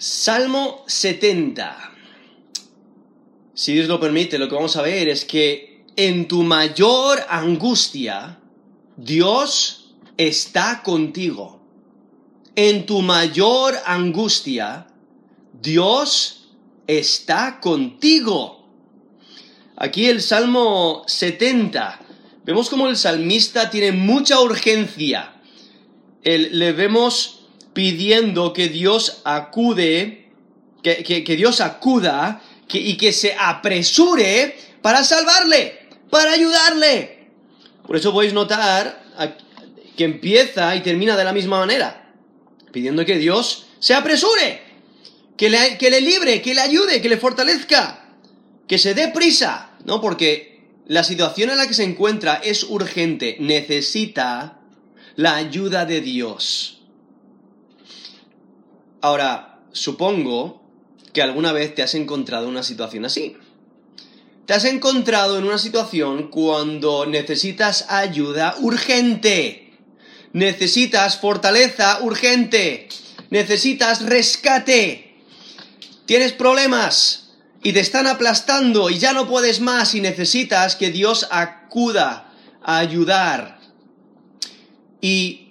Salmo 70. Si Dios lo permite, lo que vamos a ver es que en tu mayor angustia, Dios está contigo. En tu mayor angustia, Dios está contigo. Aquí el Salmo 70. Vemos como el salmista tiene mucha urgencia. le vemos pidiendo que Dios acude, que, Dios acuda y que se apresure para salvarle, para ayudarle. Por eso podéis notar que empieza y termina de la misma manera, pidiendo que Dios se apresure, que le, que le libre, que le ayude, que le fortalezca, que se dé prisa, ¿no? Porque la situación en la que se encuentra es urgente, necesita la ayuda de Dios. Ahora, supongo que alguna vez te has encontrado en una situación así. Te has encontrado en una situación cuando necesitas ayuda urgente. Necesitas fortaleza urgente. Necesitas rescate. Tienes problemas y te están aplastando y ya no puedes más y necesitas que Dios acuda a ayudar. Y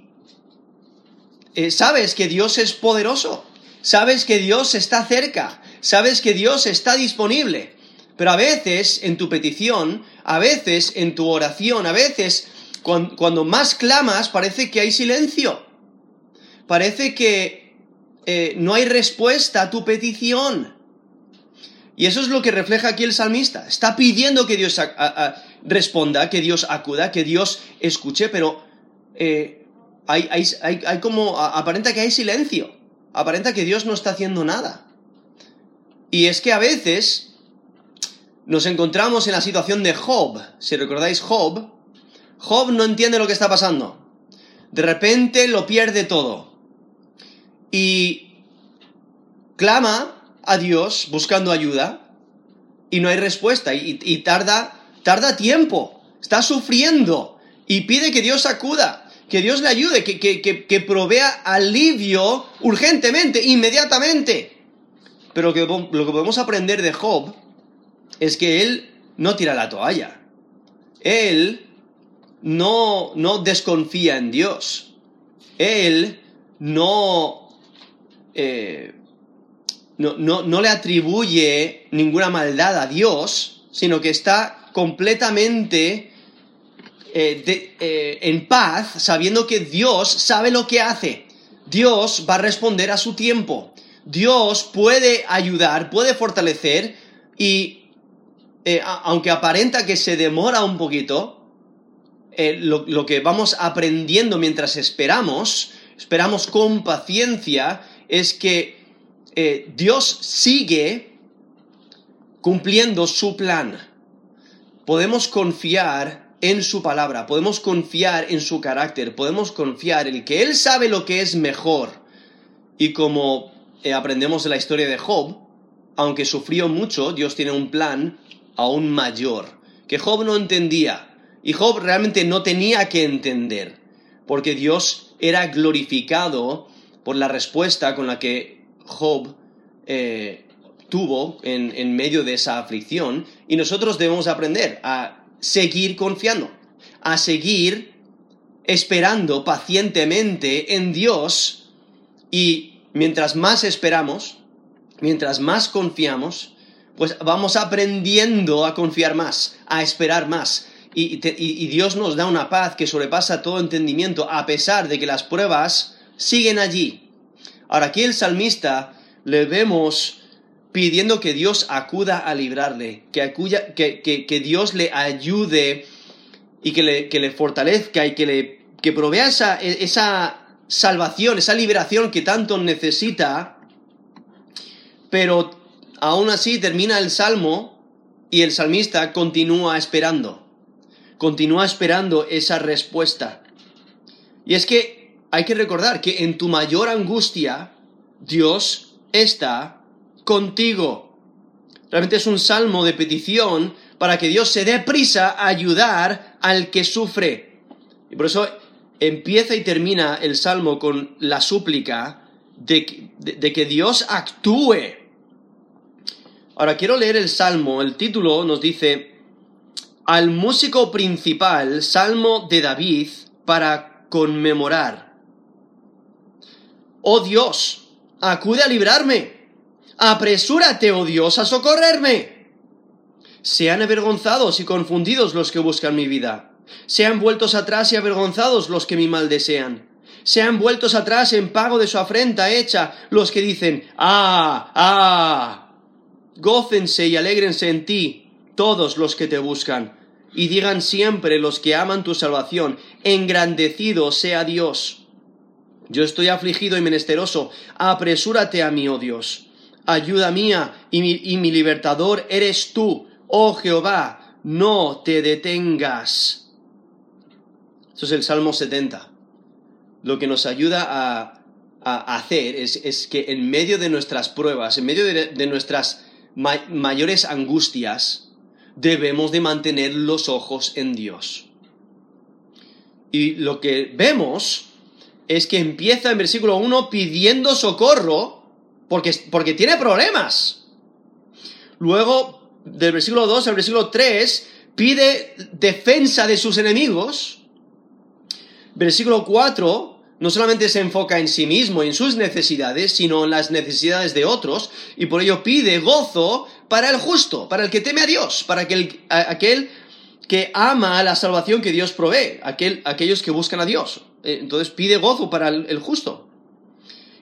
eh, sabes que Dios es poderoso, sabes que Dios está cerca, sabes que Dios está disponible. Pero a veces en tu petición, a veces en tu oración, a veces cuando, más clamas parece que hay silencio. Parece que eh, no hay respuesta a tu petición. Y eso es lo que refleja aquí el salmista. Está pidiendo que Dios responda, que Dios acuda, que Dios escuche, pero eh, hay, hay, como, aparenta que hay silencio, aparenta que Dios no está haciendo nada. Y es que a veces nos encontramos en la situación de Job. Si recordáis Job, Job no entiende lo que está pasando. De repente lo pierde todo. Y clama a Dios buscando ayuda y no hay respuesta y, y tarda, tarda tiempo. Está sufriendo y pide que Dios acuda que Dios le ayude, que, que, provea alivio urgentemente, inmediatamente. Pero lo que podemos aprender de Job es que él no tira la toalla. Él no, no desconfía en Dios. Él no, eh, no, no, no le atribuye ninguna maldad a Dios, sino que está completamente eh, eh, en paz, sabiendo que Dios sabe lo que hace. Dios va a responder a su tiempo. Dios puede ayudar, puede fortalecer y eh, aunque aparenta que se demora un poquito, lo, lo, que vamos aprendiendo mientras esperamos, esperamos con paciencia, es que Dios sigue cumpliendo su plan. Podemos confiar en su palabra, podemos confiar en su carácter, podemos confiar en que Él sabe lo que es mejor. Y como eh, aprendemos de la historia de Job, aunque sufrió mucho, Dios tiene un plan aún mayor, que Job no entendía. Y Job realmente no tenía que entender, porque Dios era glorificado por la respuesta con la que Job eh, tuvo en, en medio de esa aflicción, y nosotros debemos aprender a seguir confiando, a seguir esperando pacientemente en Dios y mientras más esperamos, mientras más confiamos, pues vamos aprendiendo a confiar más, a esperar más. Y, Dios nos da una paz que sobrepasa todo entendimiento, a pesar de que las pruebas siguen allí. Ahora aquí el salmista le vemos pidiendo que Dios acuda a librarle, que, que, Dios le ayude y que le, que le fortalezca y que le que provea esa, esa salvación, esa liberación que tanto necesita, pero aún así termina el salmo y el salmista continúa esperando, continúa esperando esa respuesta. Y es que hay que recordar que en tu mayor angustia, Dios está contigo. Realmente es un salmo de petición para que Dios se dé prisa a ayudar al que sufre. Y por eso empieza y termina el salmo con la súplica de de que Dios actúe. Ahora quiero leer el Salmo, el título nos dice, al músico principal, Salmo de David, para conmemorar. Oh Dios, acude a librarme. Apresúrate, oh Dios, a socorrerme. Sean avergonzados y confundidos los que buscan mi vida. Sean vueltos atrás y avergonzados los que mi mal desean. Sean vueltos atrás en pago de su afrenta hecha los que dicen, ah, ah. Gócense y alégrense en ti todos los que te buscan y digan siempre los que aman tu salvación, engrandecido sea Dios. Yo estoy afligido y menesteroso, apresúrate a mí, oh Dios. Ayuda mía y mi, libertador eres tú, oh Jehová, no te detengas. Eso es el Salmo 70. Lo que nos ayuda a, hacer es, que en medio de nuestras pruebas, en medio de, nuestras mayores angustias, debemos de mantener los ojos en Dios. Y lo que vemos es que empieza en versículo 1 pidiendo socorro porque, porque tiene problemas. Luego, del versículo 2 al versículo 3, pide defensa de sus enemigos. Versículo 4 no solamente se enfoca en sí mismo en sus necesidades, sino en las necesidades de otros, y por ello pide gozo para el justo, para el que teme a Dios, para aquel, aquel que ama la salvación que Dios provee, aquel, aquellos que buscan a Dios. Eh, entonces pide gozo para el, justo.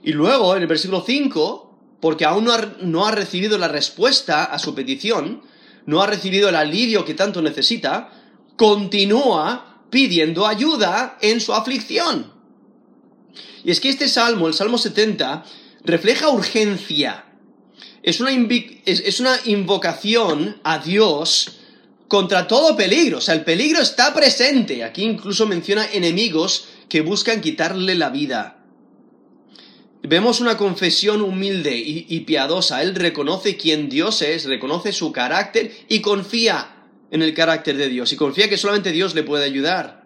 Y luego, en el versículo 5, porque aún no ha, recibido la respuesta a su petición, no ha recibido el alivio que tanto necesita, continúa pidiendo ayuda en su aflicción. Y es que este salmo, el Salmo 70, refleja urgencia. Es una, es una invocación a Dios contra todo peligro. O sea, el peligro está presente. Aquí incluso menciona enemigos que buscan quitarle la vida. Vemos una confesión humilde y, piadosa. Él reconoce quién Dios es, reconoce su carácter y confía en el carácter de Dios. Y confía que solamente Dios le puede ayudar.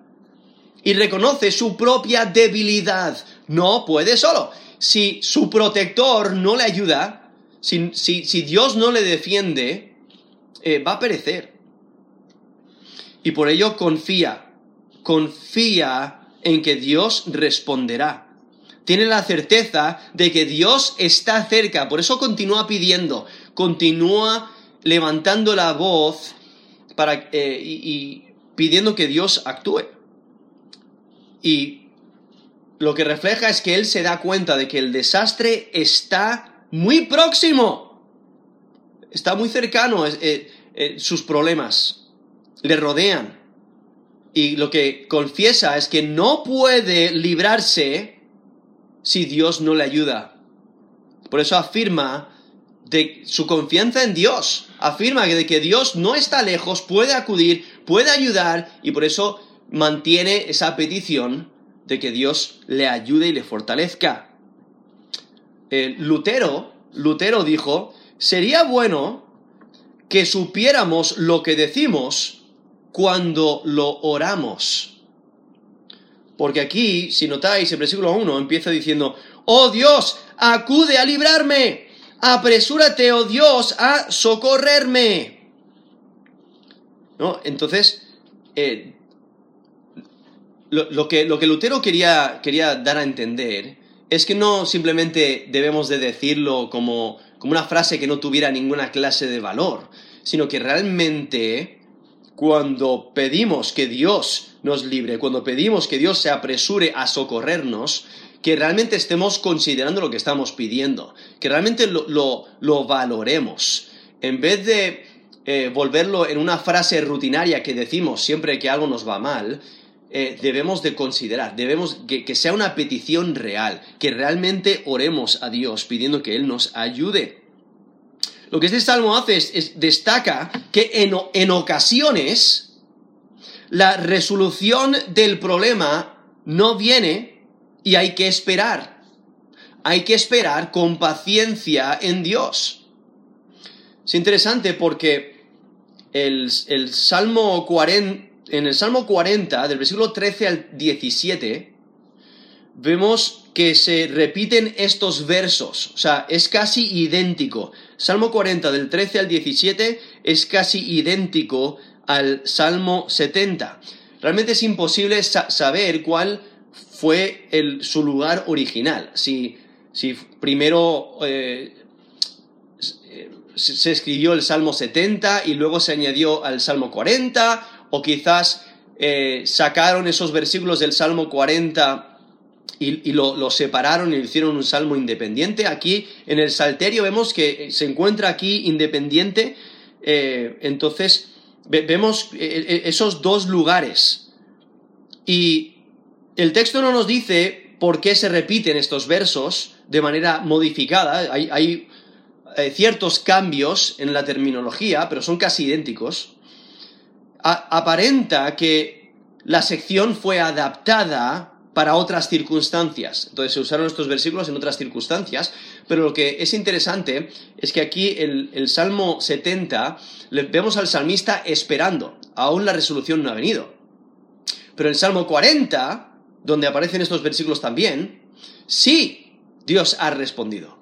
Y reconoce su propia debilidad no puede solo. Si su protector no le ayuda, si, Dios no le defiende, eh, va a perecer. Y por ello confía, confía en que Dios responderá. Tiene la certeza de que Dios está cerca, por eso continúa pidiendo, continúa levantando la voz para, eh, y pidiendo que Dios actúe. Y lo que refleja es que él se da cuenta de que el desastre está muy próximo, está muy cercano, eh, eh, sus problemas le rodean. Y lo que confiesa es que no puede librarse si Dios no le ayuda. Por eso afirma de su confianza en Dios. Afirma de que Dios no está lejos, puede acudir, puede ayudar y por eso mantiene esa petición de que Dios le ayude y le fortalezca. Lutero, Lutero dijo, sería bueno que supiéramos lo que decimos cuando lo oramos. Porque aquí, si notáis, el versículo 1 empieza diciendo, oh Dios, acude a librarme, apresúrate, oh Dios, a socorrerme. ¿No? Entonces, eh, lo, que, lo que Lutero quería, quería dar a entender es que no simplemente debemos de decirlo como, como una frase que no tuviera ninguna clase de valor, sino que realmente cuando pedimos que Dios nos libre, cuando pedimos que Dios se apresure a socorrernos, que realmente estemos considerando lo que estamos pidiendo, que realmente lo, lo, valoremos, en vez de eh, volverlo en una frase rutinaria que decimos siempre que algo nos va mal, eh, debemos de considerar, debemos que, sea una petición real, que realmente oremos a Dios pidiendo que Él nos ayude. Lo que este salmo hace es, destaca que en, en ocasiones la resolución del problema no viene y hay que esperar. Hay que esperar con paciencia en Dios. Es interesante porque el, el Salmo 40, en el Salmo 40, del versículo 13 al 17, vemos que se repiten estos versos, o sea, es casi idéntico. Salmo 40 del 13 al 17 es casi idéntico al Salmo 70. Realmente es imposible saber cuál fue su lugar original. Si, primero eh, se escribió el Salmo 70 y luego se añadió al Salmo 40, o quizás eh, sacaron esos versículos del Salmo 40 y, lo, separaron y hicieron un salmo independiente. Aquí en el Salterio vemos que se encuentra aquí independiente. Eh, entonces vemos eh, esos dos lugares. Y el texto no nos dice por qué se repiten estos versos de manera modificada. Hay, ciertos cambios en la terminología, pero son casi idénticos aparenta que la sección fue adaptada para otras circunstancias. Entonces se usaron estos versículos en otras circunstancias, pero lo que es interesante es que aquí el, el Salmo 70 le vemos al salmista esperando, aún la resolución no ha venido. Pero el Salmo 40, donde aparecen estos versículos también, sí, Dios ha respondido.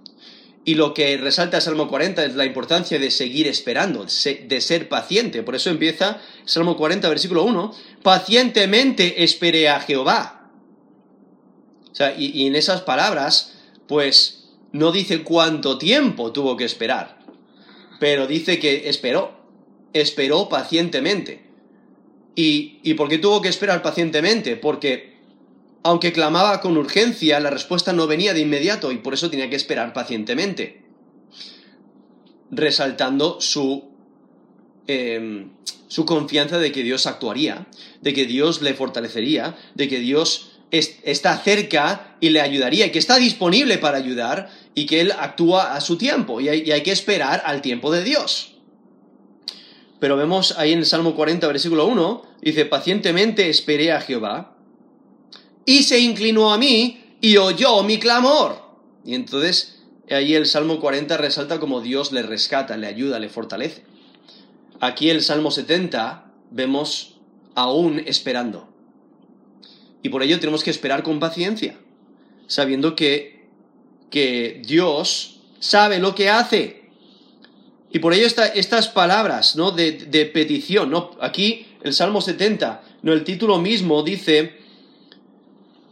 Y lo que resalta el Salmo 40 es la importancia de seguir esperando, de ser paciente. Por eso empieza Salmo 40, versículo 1, pacientemente esperé a Jehová. Sea, y, en esas palabras, pues no dice cuánto tiempo tuvo que esperar, pero dice que esperó, esperó pacientemente. ¿Y, ¿Y por qué tuvo que esperar pacientemente? Porque aunque clamaba con urgencia, la respuesta no venía de inmediato y por eso tenía que esperar pacientemente, resaltando su, em, su confianza de que Dios actuaría, de que Dios le fortalecería, de que Dios está cerca y le ayudaría, que está disponible para ayudar y que Él actúa a su tiempo y hay, y hay que esperar al tiempo de Dios. Pero vemos ahí en el Salmo 40, versículo 1, dice, pacientemente esperé a Jehová y se inclinó a mí y oyó mi clamor. Y entonces ahí el Salmo 40 resalta como Dios le rescata, le ayuda, le fortalece. Aquí el Salmo 70 vemos aún esperando. Y por ello tenemos que esperar con paciencia, sabiendo que, que Dios sabe lo que hace. Y por ello estas palabras ¿no? de, de petición, ¿no? aquí el Salmo 70, ¿no? el título mismo dice,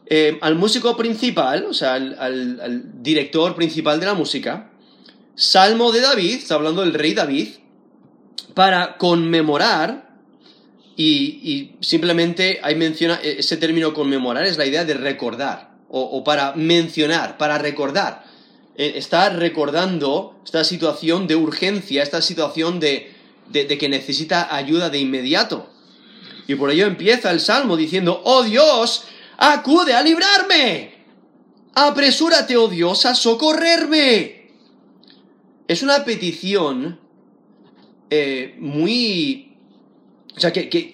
eh, al músico principal, o sea, al, director principal de la música, Salmo de David, está hablando del rey David, para conmemorar, y, simplemente ahí menciona, e, ese término conmemorar es la idea de recordar, o, para mencionar, para recordar. Eh, está recordando esta situación de urgencia, esta situación de que necesita ayuda de inmediato. Y por ello empieza el Salmo diciendo, oh Dios, acude a librarme. Apresúrate, oh Dios, a socorrerme. Es una petición eh, muy, o sea, que,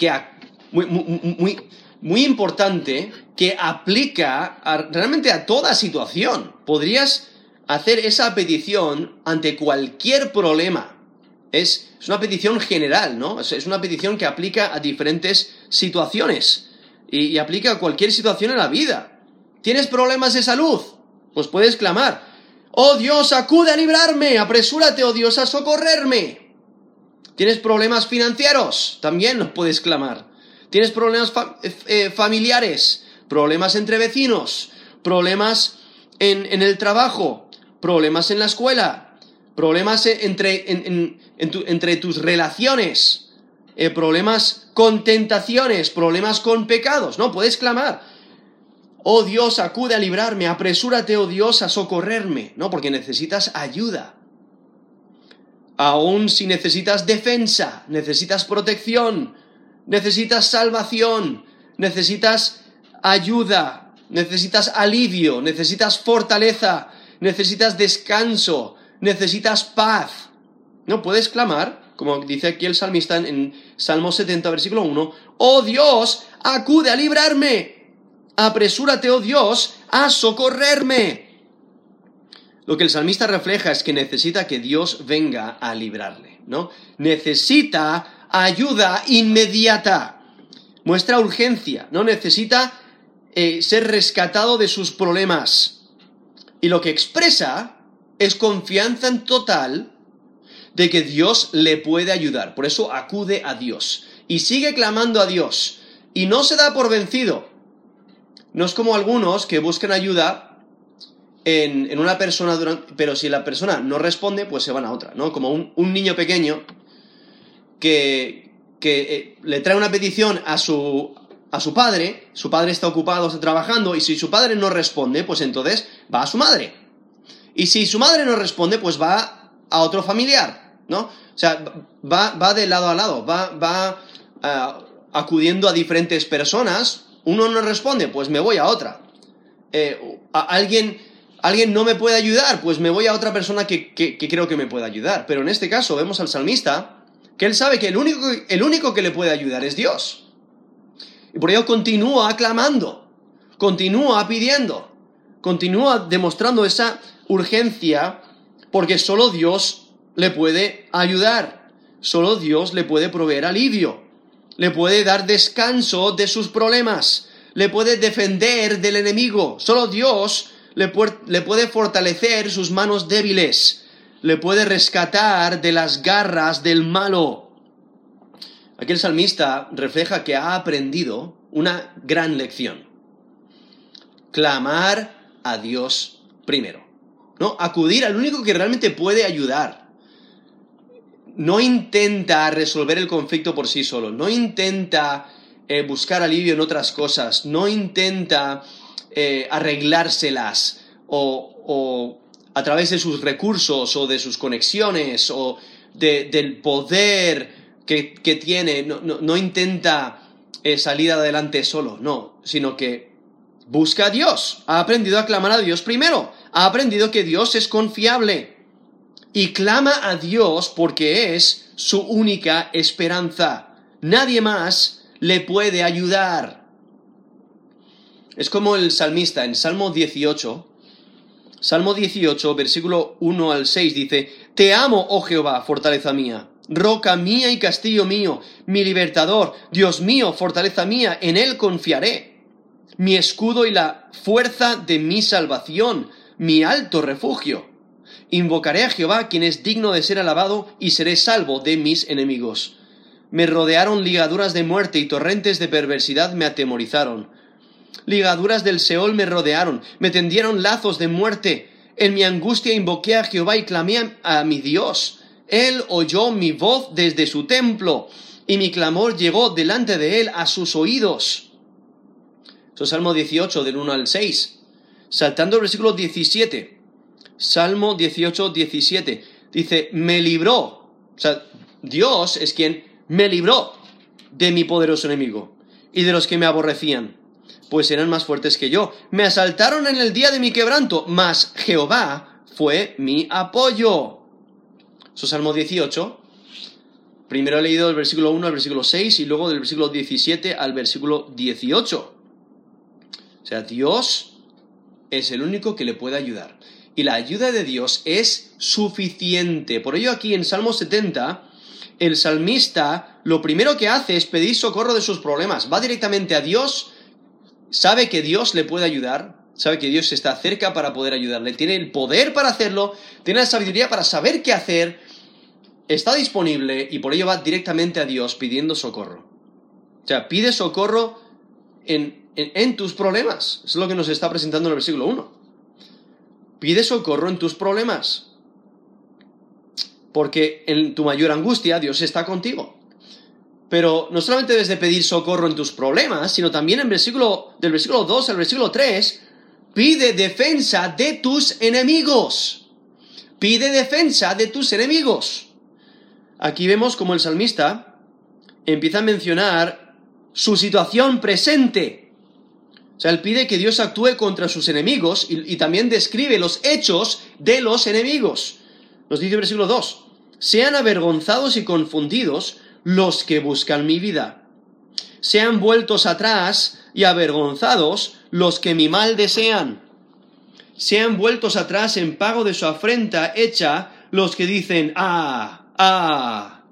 muy, muy, muy, importante que aplica realmente a toda situación. Podrías hacer esa petición ante cualquier problema. Es, es, una petición general, ¿no? Es una petición que aplica a diferentes situaciones y, aplica a cualquier situación en la vida. ¿Tienes problemas de salud? Pues puedes clamar. Oh Dios, acude a librarme, apresúrate, oh Dios, a socorrerme. ¿Tienes problemas financieros? También los puedes clamar. ¿Tienes problemas eh, eh, familiares? ¿Problemas entre vecinos? ¿Problemas en, el trabajo? ¿Problemas en la escuela? ¿Problemas entre, entre tus relaciones? Eh, problemas con tentaciones, problemas con pecados. No, puedes clamar. Oh Dios, acude a librarme, apresúrate, oh Dios, a socorrerme. No, porque necesitas ayuda. Aún si necesitas defensa, necesitas protección, necesitas salvación, necesitas ayuda, necesitas alivio, necesitas fortaleza, necesitas descanso, necesitas paz. No puedes clamar como dice aquí el salmista en Salmo 70, versículo 1, Oh Dios, acude a librarme, apresúrate, oh Dios, a socorrerme. Lo que el salmista refleja es que necesita que Dios venga a librarle, ¿no? Necesita ayuda inmediata, muestra urgencia, ¿no? Necesita eh, ser rescatado de sus problemas. Y lo que expresa es confianza en total de que Dios le puede ayudar. Por eso acude a Dios y sigue clamando a Dios y no se da por vencido. No es como algunos que buscan ayuda en, una persona, pero si la persona no responde, pues se van a otra, ¿no? Como un, niño pequeño que, que eh, le trae una petición a su, a su padre, su padre está ocupado, está trabajando, y si su padre no responde, pues entonces va a su madre. Y si su madre no responde, pues va a otro familiar, ¿no? O sea, va, va de lado a lado, va, va eh, acudiendo a diferentes personas, uno no responde, pues me voy a otra. Eh, alguien, alguien no me puede ayudar, pues me voy a otra persona que, que, creo que me puede ayudar. Pero en este caso vemos al salmista que él sabe que el único, el único que le puede ayudar es Dios. Y por ello continúa clamando, continúa pidiendo, continúa demostrando esa urgencia porque solo Dios le puede ayudar, solo Dios le puede proveer alivio le puede dar descanso de sus problemas, le puede defender del enemigo. Solo Dios le, puede fortalecer sus manos débiles, le puede rescatar de las garras del malo. Aquí el salmista refleja que ha aprendido una gran lección. Clamar a Dios primero. ¿No? Acudir al único que realmente puede ayudar no intenta resolver el conflicto por sí solo, no intenta eh, buscar alivio en otras cosas, no intenta eh, arreglárselas o, a través de sus recursos o de sus conexiones o del poder que, tiene, no, intenta eh, salir adelante solo, no, sino que busca a Dios, ha aprendido a clamar a Dios primero, ha aprendido que Dios es confiable y clama a Dios porque es su única esperanza. Nadie más le puede ayudar. Es como el salmista en Salmo 18. Salmo 18, versículo 1 al 6 dice, Te amo, oh Jehová, fortaleza mía, roca mía y castillo mío, mi libertador, Dios mío, fortaleza mía, en él confiaré, mi escudo y la fuerza de mi salvación, mi alto refugio. Invocaré a Jehová, quien es digno de ser alabado, y seré salvo de mis enemigos. Me rodearon ligaduras de muerte y torrentes de perversidad me atemorizaron. Ligaduras del Seol me rodearon, me tendieron lazos de muerte. En mi angustia invoqué a Jehová y clamé a mi Dios. Él oyó mi voz desde su templo, y mi clamor llegó delante de él a sus oídos. Eso es Salmo 18, del 1 al 6. Saltando el versículo 17. Salmo 18, 17. Dice, me libró. O sea, Dios es quien me libró de mi poderoso enemigo y de los que me aborrecían, pues eran más fuertes que yo. Me asaltaron en el día de mi quebranto, mas Jehová fue mi apoyo. Eso Salmo 18. Primero he leído el versículo 1 al versículo 6 y luego del versículo 17 al versículo 18. O sea, Dios es el único que le puede ayudar y la ayuda de Dios es suficiente. Por ello aquí en Salmo 70, el salmista lo primero que hace es pedir socorro de sus problemas. Va directamente a Dios, sabe que Dios le puede ayudar, sabe que Dios está cerca para poder ayudarle, tiene el poder para hacerlo, tiene la sabiduría para saber qué hacer, está disponible y por ello va directamente a Dios pidiendo socorro. O sea, pide socorro en, en tus problemas. Es lo que nos está presentando en el versículo 1. Pide socorro en tus problemas. Porque en tu mayor angustia Dios está contigo. Pero no solamente debes de pedir socorro en tus problemas, sino también en versículo, del versículo 2 al versículo 3, pide defensa de tus enemigos. Pide defensa de tus enemigos. Aquí vemos como el salmista empieza a mencionar su situación presente. O sea, él pide que Dios actúe contra sus enemigos y, también describe los hechos de los enemigos. Nos dice el versículo 2, sean avergonzados y confundidos los que buscan mi vida. Sean vueltos atrás y avergonzados los que mi mal desean. Sean vueltos atrás en pago de su afrenta hecha los que dicen, ah, ah.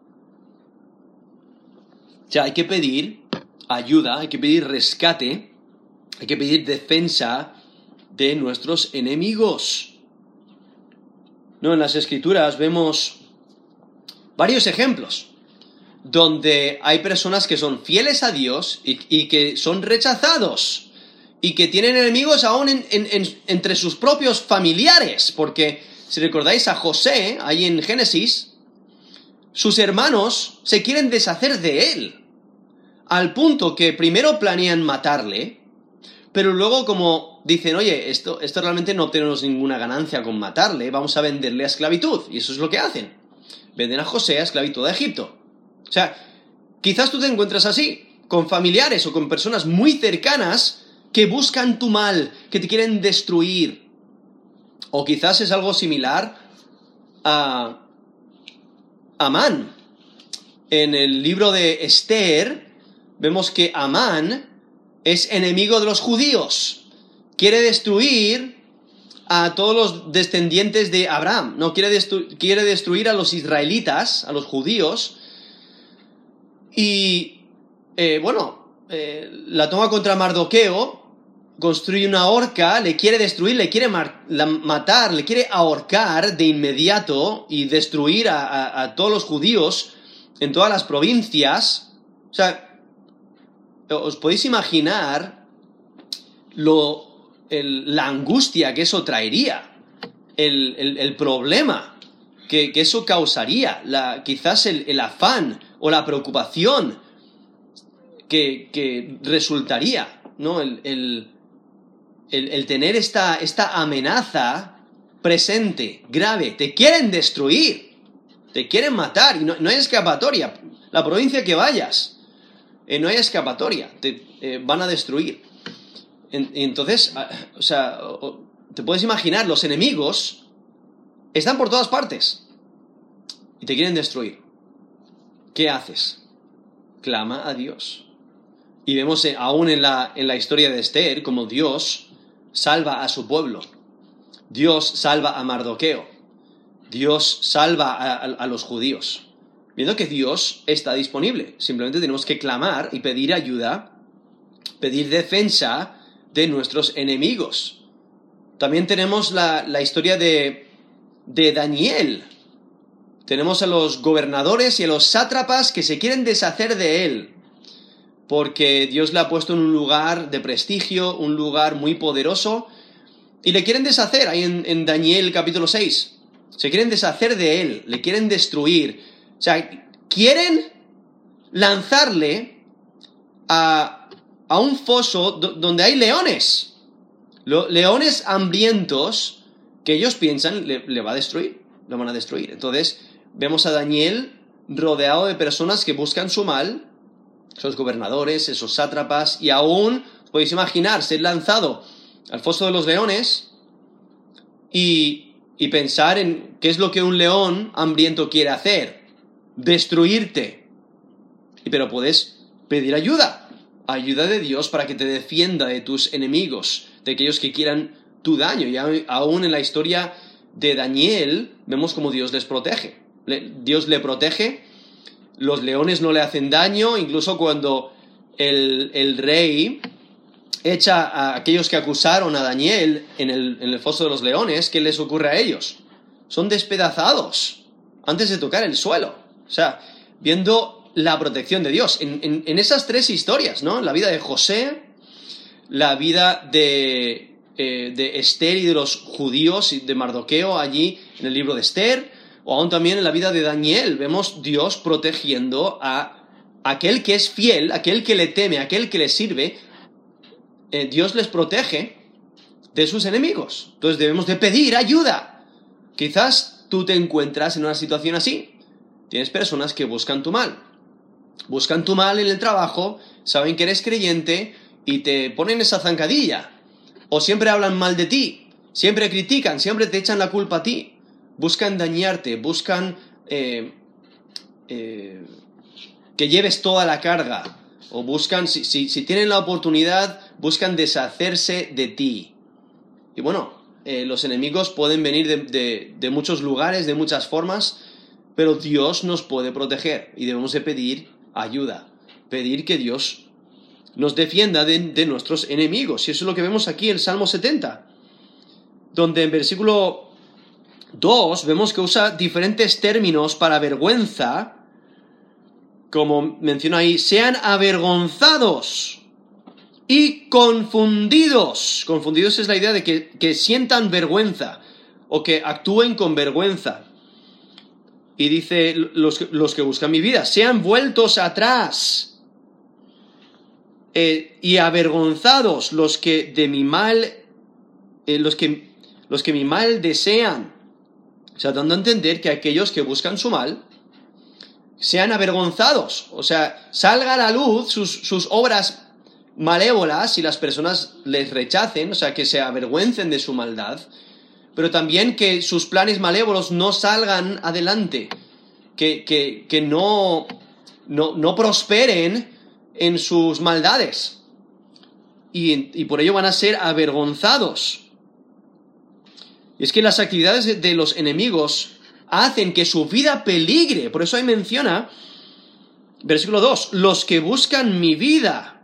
Ya hay que pedir ayuda, hay que pedir rescate Hay que pedir defensa de nuestros enemigos. No, en las escrituras vemos varios ejemplos donde hay personas que son fieles a Dios y, que son rechazados y que tienen enemigos aún entre sus propios familiares, porque si recordáis a José, ahí en Génesis, sus hermanos se quieren deshacer de él, al punto que primero planean matarle, pero luego como dicen, oye, esto, esto realmente no tenemos ninguna ganancia con matarle, vamos a venderle a esclavitud, y eso es lo que hacen. Venden a José a esclavitud de Egipto. O sea, quizás tú te encuentras así, con familiares o con personas muy cercanas que buscan tu mal, que te quieren destruir. O quizás es algo similar a Amán. En el libro de Esther vemos que Amán es enemigo de los judíos. Quiere destruir a todos los descendientes de Abraham. No, quiere, quiere destruir a los israelitas, a los judíos, y, eh, bueno, eh, la toma contra Mardoqueo, construye una horca, le quiere destruir, le quiere matar, le quiere ahorcar de inmediato y destruir a, todos los judíos en todas las provincias. O sea, os podéis imaginar lo, la angustia que eso traería, el, problema que, eso causaría, la, quizás el afán o la preocupación que, resultaría, ¿no? El, tener esta, esta amenaza presente, grave, te quieren destruir, te quieren matar y no, hay escapatoria. La provincia que vayas, eh, no hay escapatoria, te eh, van a destruir. entonces, ah, o sea, te puedes imaginar, los enemigos están por todas partes y te quieren destruir. ¿qué haces? Clama a Dios. Y vemos eh, aún en la, en la historia de Esther como Dios salva a su pueblo. Dios salva a Mardoqueo. Dios salva a, los judíos. Viendo que Dios está disponible. Simplemente tenemos que clamar y pedir ayuda, pedir defensa de nuestros enemigos. También tenemos la, la historia de, de Daniel, tenemos a los gobernadores y a los sátrapas que se quieren deshacer de él, porque Dios le ha puesto en un lugar de prestigio, un lugar muy poderoso, y le quieren deshacer, ahí en, Daniel capítulo 6, se quieren deshacer de él, le quieren destruir, o sea, quieren lanzarle a, un foso donde hay leones, leones hambrientos que ellos piensan le, le va a destruir, lo van a destruir. Entonces, vemos a Daniel rodeado de personas que buscan su mal, esos gobernadores, esos sátrapas, y aún podéis imaginar ser lanzado al foso de los leones y, y pensar en qué es lo que un león hambriento quiere hacer, destruirte. Pero puedes pedir ayuda, ayuda de Dios para que te defienda de tus enemigos, de aquellos que quieran tu daño. Y aún en la historia de Daniel vemos cómo Dios les protege. Dios le protege, los leones no le hacen daño, incluso cuando el, rey echa a aquellos que acusaron a Daniel en el, foso de los leones, ¿qué les ocurre a ellos? Son despedazados antes de tocar el suelo. O sea, viendo la protección de Dios. En, esas tres historias, ¿no? La vida de José, la vida de, de Esther y de los judíos y de Mardoqueo allí en el libro de Esther, o aún también en la vida de Daniel vemos Dios protegiendo a aquel que es fiel, aquel que le teme, aquel que le sirve. Eh, Dios les protege de sus enemigos. Entonces debemos de pedir ayuda. Quizás tú te encuentras en una situación así. Tienes personas que buscan tu mal. Buscan tu mal en el trabajo, saben que eres creyente y te ponen esa zancadilla. O siempre hablan mal de ti, siempre critican, siempre te echan la culpa a ti. Buscan dañarte, buscan eh, eh, que lleves toda la carga, o buscan, si, tienen la oportunidad, buscan deshacerse de ti. Y bueno, eh, los enemigos pueden venir de, de, muchos lugares, de muchas formas, pero Dios nos puede proteger y debemos de pedir ayuda, pedir que Dios nos defienda de, nuestros enemigos. Y eso es lo que vemos aquí en el Salmo 70, donde en versículo 2 vemos que usa diferentes términos para vergüenza, como menciona ahí, sean avergonzados y confundidos. Confundidos es la idea de que, que sientan vergüenza o que actúen con vergüenza. Y dice los, los que buscan mi vida, sean vueltos atrás eh, y avergonzados los que de mi mal, eh, los, que, los que mi mal desean. O sea, dando a entender que aquellos que buscan su mal sean avergonzados. O sea, salga a la luz sus, sus obras malévolas y las personas les rechacen, o sea, que se avergüencen de su maldad, pero también que sus planes malévolos no salgan adelante, que, que, que no, no, no, prosperen en sus maldades. Y, por ello van a ser avergonzados. Y es que las actividades de los enemigos hacen que su vida peligre. Por eso ahí menciona, versículo 2, los que buscan mi vida.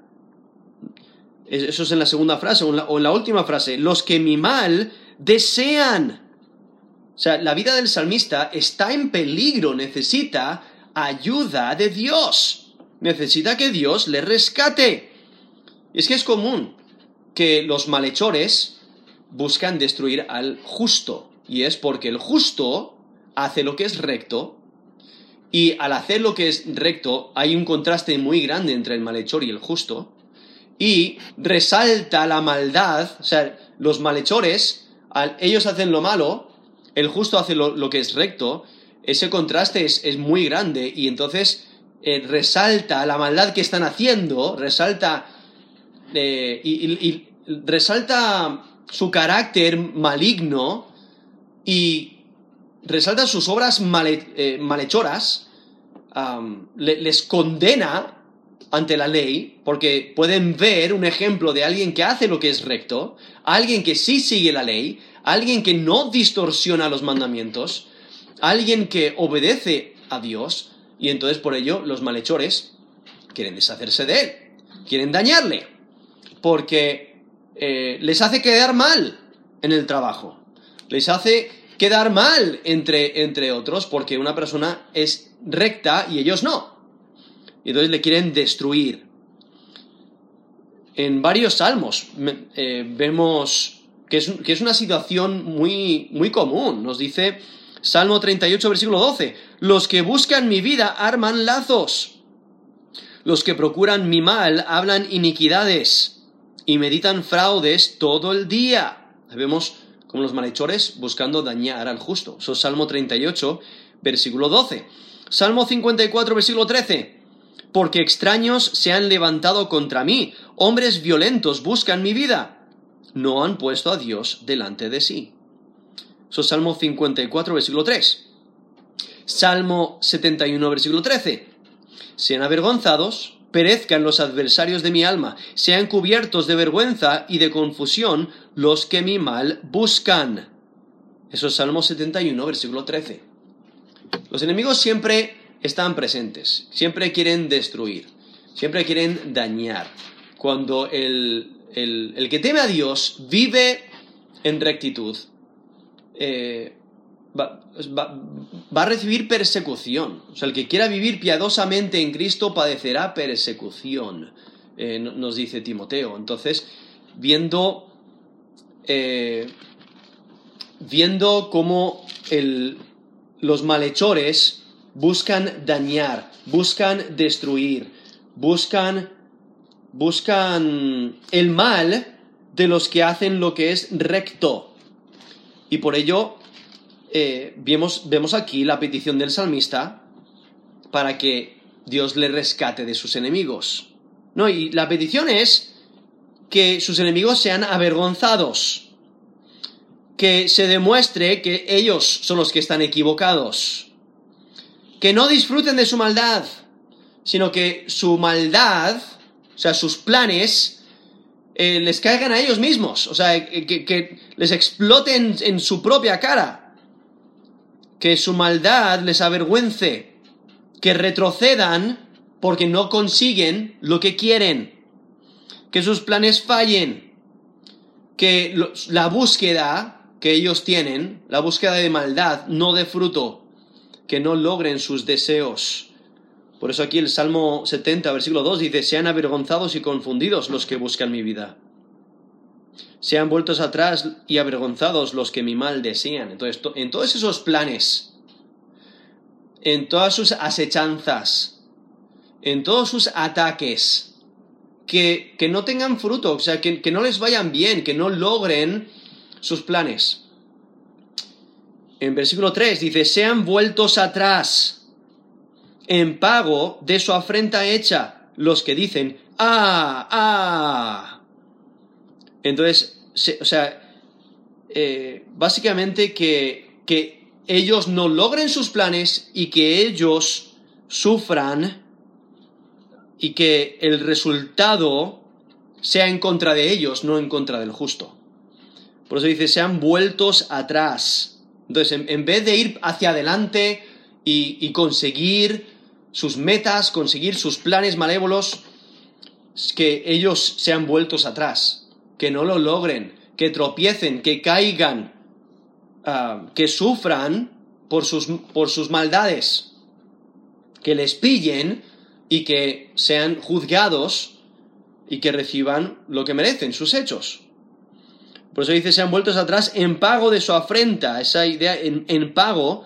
Eso es en la segunda frase, o la, o en la última frase, los que mi mal desean. O sea, la vida del salmista está en peligro, necesita ayuda de Dios. Necesita que Dios le rescate. Es que es común que los malhechores buscan destruir al justo. Y es porque el justo hace lo que es recto. Y al hacer lo que es recto hay un contraste muy grande entre el malhechor y el justo. Y resalta la maldad. O sea, los malhechores, ellos hacen lo malo, el justo hace lo, que es recto. Ese contraste es, es muy grande y entonces eh, resalta la maldad que están haciendo, resalta eh, y, resalta su carácter maligno y resalta sus obras eh, malhechoras, le, les condena ante la ley, porque pueden ver un ejemplo de alguien que hace lo que es recto, alguien que sí sigue la ley, alguien que no distorsiona los mandamientos, alguien que obedece a Dios, y entonces por ello los malhechores quieren deshacerse de él, quieren dañarle, porque eh, les hace quedar mal en el trabajo, les hace quedar mal entre, entre otros, porque una persona es recta y ellos no. Y entonces le quieren destruir. En varios salmos eh, vemos que es, que es, una situación muy, muy común. Nos dice Salmo 38, versículo 12, los que buscan mi vida arman lazos. Los que procuran mi mal hablan iniquidades y meditan fraudes todo el día. Vemos como los malhechores buscando dañar al justo. Eso es Salmo 38, versículo 12. Salmo 54, versículo 13. Porque extraños se han levantado contra mí, hombres violentos buscan mi vida. No han puesto a Dios delante de sí. Eso es Salmo 54, versículo 3. Salmo 71, versículo 13. Sean avergonzados, perezcan los adversarios de mi alma, sean cubiertos de vergüenza y de confusión los que mi mal buscan. Eso es Salmo 71, versículo 13. Los enemigos siempre están presentes, siempre quieren destruir, siempre quieren dañar. Cuando el, el, el que teme a Dios vive en rectitud, eh, va, va, va, a recibir persecución. O sea, el que quiera vivir piadosamente en Cristo padecerá persecución, eh, nos dice Timoteo. Entonces, viendo, eh, viendo cómo el, los malhechores buscan dañar, buscan destruir, buscan, buscan el mal de los que hacen lo que es recto. Y por ello eh, vemos, vemos aquí la petición del salmista para que Dios le rescate de sus enemigos. No, y la petición es que sus enemigos sean avergonzados, que se demuestre que ellos son los que están equivocados, que no disfruten de su maldad, sino que su maldad, o sea, sus planes, eh, les caigan a ellos mismos, o sea, que, que les exploten en su propia cara, que su maldad les avergüence, que retrocedan porque no consiguen lo que quieren. que sus planes fallen, que la búsqueda que ellos tienen, la búsqueda de maldad, no dé fruto, que no logren sus deseos. Por eso aquí el Salmo 70, versículo 2 dice, sean avergonzados y confundidos los que buscan mi vida. Sean vueltos atrás y avergonzados los que mi mal desean. Entonces, en todos esos planes, en todas sus asechanzas, en todos sus ataques, que, que no tengan fruto, o sea, que, que no les vayan bien, que no logren sus planes. En versículo 3 dice, sean vueltos atrás en pago de su afrenta hecha los que dicen, ah, ah. Entonces, o sea, eh, básicamente que, que ellos no logren sus planes y que ellos sufran y que el resultado sea en contra de ellos, no en contra del justo. Por eso dice, sean vueltos atrás. Entonces, en, vez de ir hacia adelante y, conseguir sus metas, conseguir sus planes malévolos, que ellos sean vueltos atrás, que no lo logren, que tropiecen, que caigan, ah, que sufran por sus, por sus maldades, que les pillen y que sean juzgados y que reciban lo que merecen, sus hechos. Por eso dice, sean vueltos atrás en pago de su afrenta. Esa idea en, pago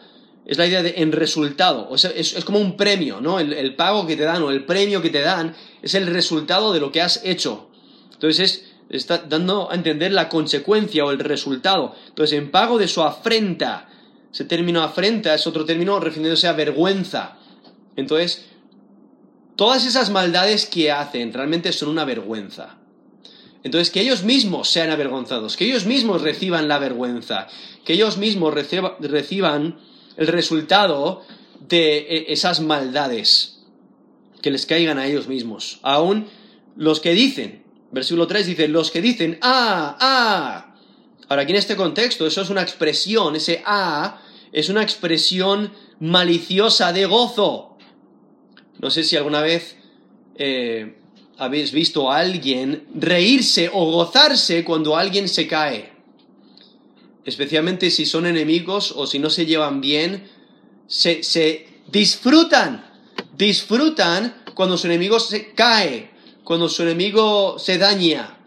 es la idea de en resultado. es, como un premio, ¿no? El, pago que te dan o el premio que te dan es el resultado de lo que has hecho. Entonces está dando a entender la consecuencia o el resultado. Entonces, en pago de su afrenta. Ese término afrenta es otro término refiriéndose a vergüenza. Entonces, todas esas maldades que hacen realmente son una vergüenza. Entonces, que ellos mismos sean avergonzados, que ellos mismos reciban la vergüenza, que ellos mismos reciban el resultado de e, esas maldades, que les caigan a ellos mismos. Aún los que dicen, versículo 3 dice, los que dicen, ah, ah. Ahora, aquí en este contexto, eso es una expresión, ese ah es una expresión maliciosa de gozo. No sé si alguna vez eh, habéis visto a alguien reírse o gozarse cuando alguien se cae. Especialmente si son enemigos o si no se llevan bien, se, disfrutan, disfrutan cuando su enemigo se cae, cuando su enemigo se daña,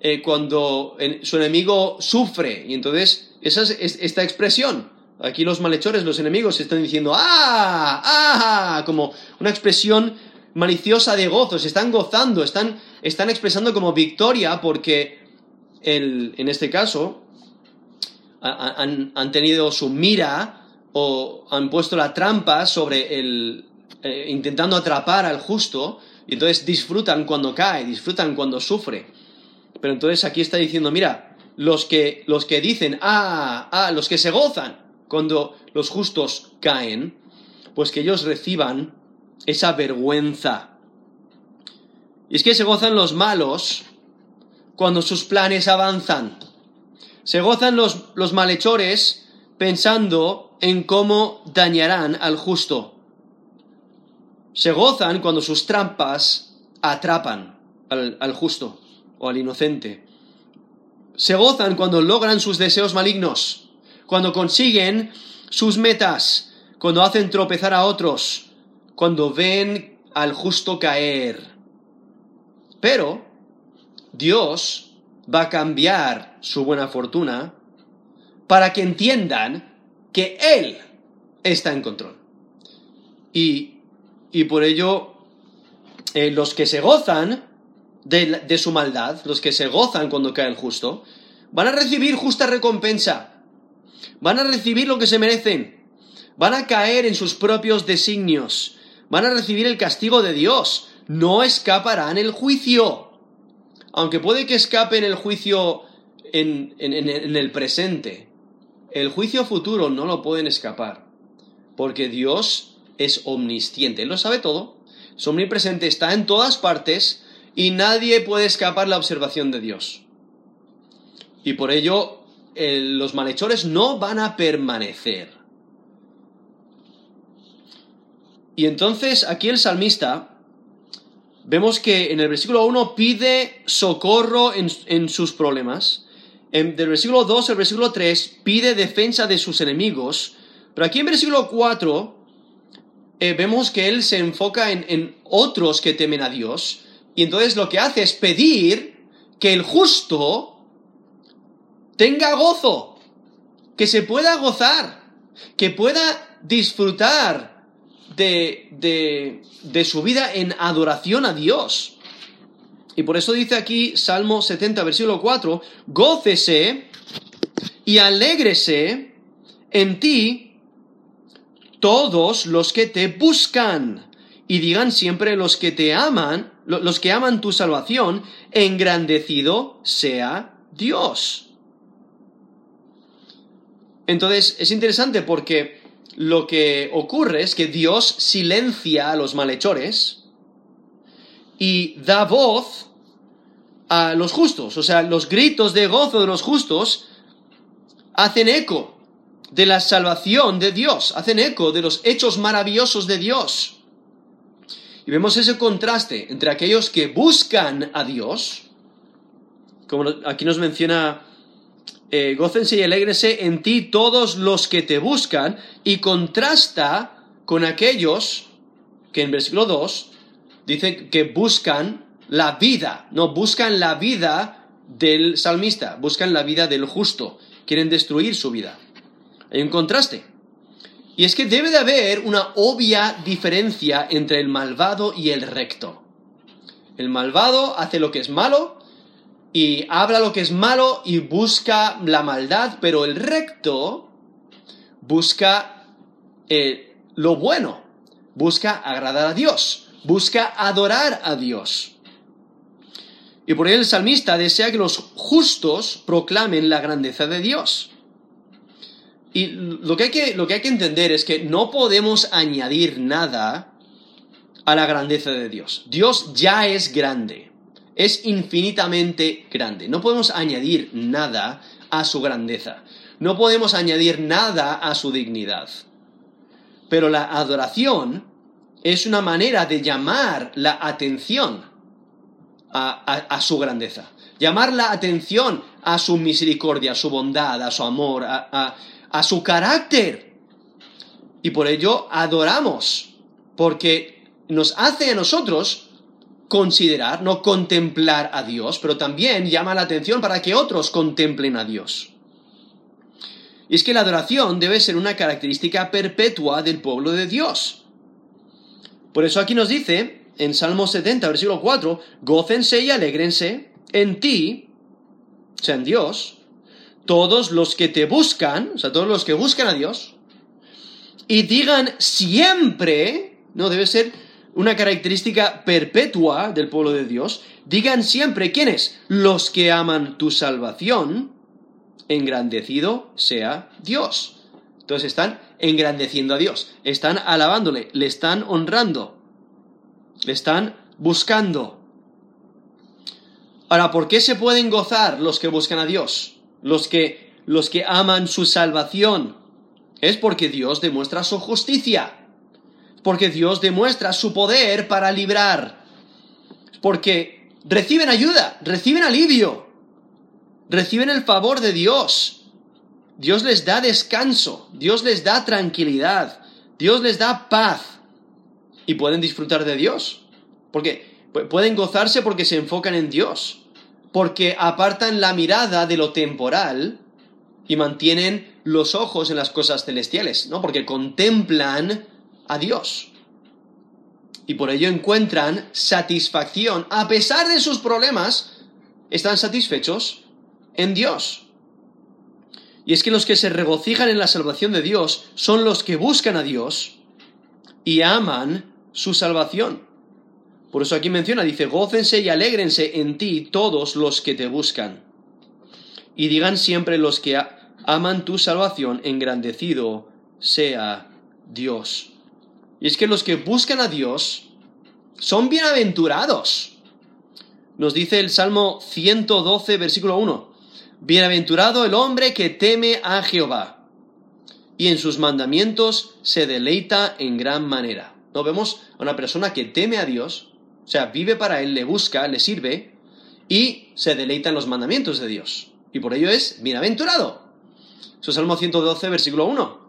eh, cuando su enemigo sufre. Y entonces, esa es esta expresión. Aquí los malhechores, los enemigos, están diciendo ¡ah! ¡ah! como una expresión maliciosa de gozo, se están gozando, están, están expresando como victoria porque en este caso han, tenido su mira o han puesto la trampa sobre el, eh, intentando atrapar al justo y entonces disfrutan cuando cae, disfrutan cuando sufre. Pero entonces aquí está diciendo, mira, los que, los que dicen, ah, ah, los que se gozan cuando los justos caen, pues que ellos reciban esa vergüenza. Y es que se gozan los malos cuando sus planes avanzan. Se gozan los, los malhechores pensando en cómo dañarán al justo. Se gozan cuando sus trampas atrapan al, al justo o al inocente. Se gozan cuando logran sus deseos malignos, cuando consiguen sus metas, cuando hacen tropezar a otros, cuando ven al justo caer. Pero Dios va a cambiar su buena fortuna para que entiendan que Él está en control. Y, y por ello, eh, los que se gozan de, de su maldad, los que se gozan cuando cae el justo, van a recibir justa recompensa. Van a recibir lo que se merecen. Van a caer en sus propios designios van a recibir el castigo de Dios, no escaparán el juicio. Aunque puede que escapen el juicio en, en el presente, el juicio futuro no lo pueden escapar, porque Dios es omnisciente, Él lo sabe todo, es omnipresente, está en todas partes y nadie puede escapar la observación de Dios. Y por ello los malhechores no van a permanecer. Y entonces aquí el salmista vemos que en el versículo 1 pide socorro en, sus problemas. En, del versículo 2 al versículo 3 pide defensa de sus enemigos. Pero aquí en versículo 4 eh, vemos que él se enfoca en, en otros que temen a Dios. Y entonces lo que hace es pedir que el justo tenga gozo, que se pueda gozar, que pueda disfrutar de, de, su vida en adoración a Dios. Y por eso dice aquí Salmo 70, versículo 4, gócese y alégrese en ti todos los que te buscan. Y digan siempre los que te aman, los que aman tu salvación, engrandecido sea Dios. Entonces es interesante porque lo que ocurre es que Dios silencia a los malhechores y da voz a los justos. O sea, los gritos de gozo de los justos hacen eco de la salvación de Dios, hacen eco de los hechos maravillosos de Dios. Y vemos ese contraste entre aquellos que buscan a Dios, como aquí nos menciona eh, gócense y alégrese en ti todos los que te buscan, y contrasta con aquellos que en versículo 2 dice que buscan la vida, no buscan la vida del salmista, buscan la vida del justo, quieren destruir su vida. Hay un contraste. Y es que debe de haber una obvia diferencia entre el malvado y el recto. El malvado hace lo que es malo y habla lo que es malo y busca la maldad, pero el recto busca eh, lo bueno, busca agradar a Dios, busca adorar a Dios. Y por ello el salmista desea que los justos proclamen la grandeza de Dios. Y lo que, hay que, lo que hay que entender es que no podemos añadir nada a la grandeza de Dios. Dios ya es grande es infinitamente grande. No podemos añadir nada a su grandeza. No podemos añadir nada a su dignidad. Pero la adoración es una manera de llamar la atención a, su grandeza. Llamar la atención a su misericordia, a su bondad, a su amor, a su carácter. Y por ello adoramos, porque nos hace a nosotros considerar, no contemplar a Dios, pero también llama la atención para que otros contemplen a Dios. Y es que la adoración debe ser una característica perpetua del pueblo de Dios. Por eso aquí nos dice, en Salmo 70, versículo 4, gócense y alégrense en ti, o sea, en Dios, todos los que te buscan, o sea, todos los que buscan a Dios, y digan siempre, no debe ser una característica perpetua del pueblo de Dios, digan siempre quiénes, los que aman tu salvación, engrandecido sea Dios. Entonces están engrandeciendo a Dios, están alabándole, le están honrando, le están buscando. Ahora, ¿por qué se pueden gozar los que buscan a Dios? Los que, los que aman su salvación. Es porque Dios demuestra su justicia porque Dios demuestra su poder para librar, porque reciben ayuda, reciben alivio, reciben el favor de Dios. Dios les da descanso, Dios les da tranquilidad, Dios les da paz y pueden disfrutar de Dios, porque pueden gozarse porque se enfocan en Dios, porque apartan la mirada de lo temporal y mantienen los ojos en las cosas celestiales, ¿no? Porque contemplan a Dios. Y por ello encuentran satisfacción. A pesar de sus problemas, están satisfechos en Dios. Y es que los que se regocijan en la salvación de Dios son los que buscan a Dios y aman su salvación. Por eso aquí menciona, dice, gócense y alégrense en ti todos los que te buscan. Y digan siempre los que aman tu salvación, engrandecido sea Dios. Y es que los que buscan a Dios son bienaventurados. Nos dice el Salmo 112, versículo 1. Bienaventurado el hombre que teme a Jehová y en sus mandamientos se deleita en gran manera. ¿No vemos a una persona que teme a Dios sea, vive para Él, le busca, le sirve y se deleita en los mandamientos de Dios. Y por ello es bienaventurado. Eso es Salmo 112, versículo 1.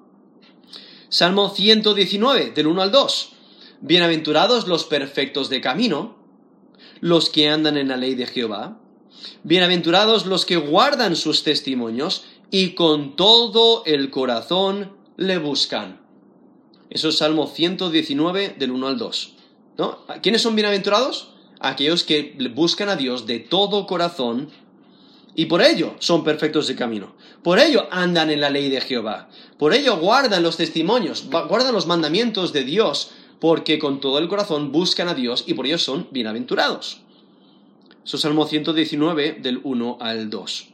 Salmo 119, del 1 al 2. Bienaventurados los perfectos de camino, los que andan en la ley de Jehová. Bienaventurados los que guardan sus testimonios y con todo el corazón le buscan. Eso es Salmo 119 del 1 al 2. ¿No? ¿Quiénes son bienaventurados? Aquellos que buscan a Dios de todo corazón y por ello son perfectos de camino. Por ello andan en la ley de Jehová. Por ello guardan los testimonios, guardan los mandamientos de Dios, porque con todo el corazón buscan a Dios y por ello son bienaventurados. Eso es Salmo 119 del 1 al 2.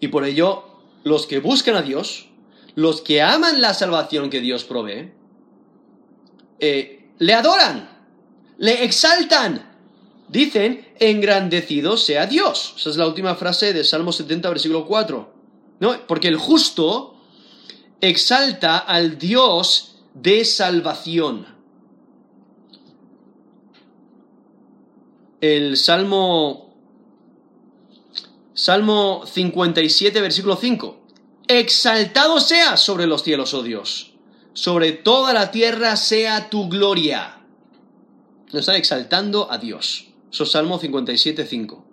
Y por ello los que buscan a Dios, los que aman la salvación que Dios provee, eh, le adoran, le exaltan, dicen, engrandecido sea Dios. Esa es la última frase de Salmo 70, versículo 4. ¿No? Porque el justo exalta al Dios de salvación. El Salmo Salmo 57, versículo 5. Exaltado sea sobre los cielos, oh Dios. Sobre toda la tierra sea tu gloria. Nos están exaltando a Dios. Eso es Salmo 57, 5.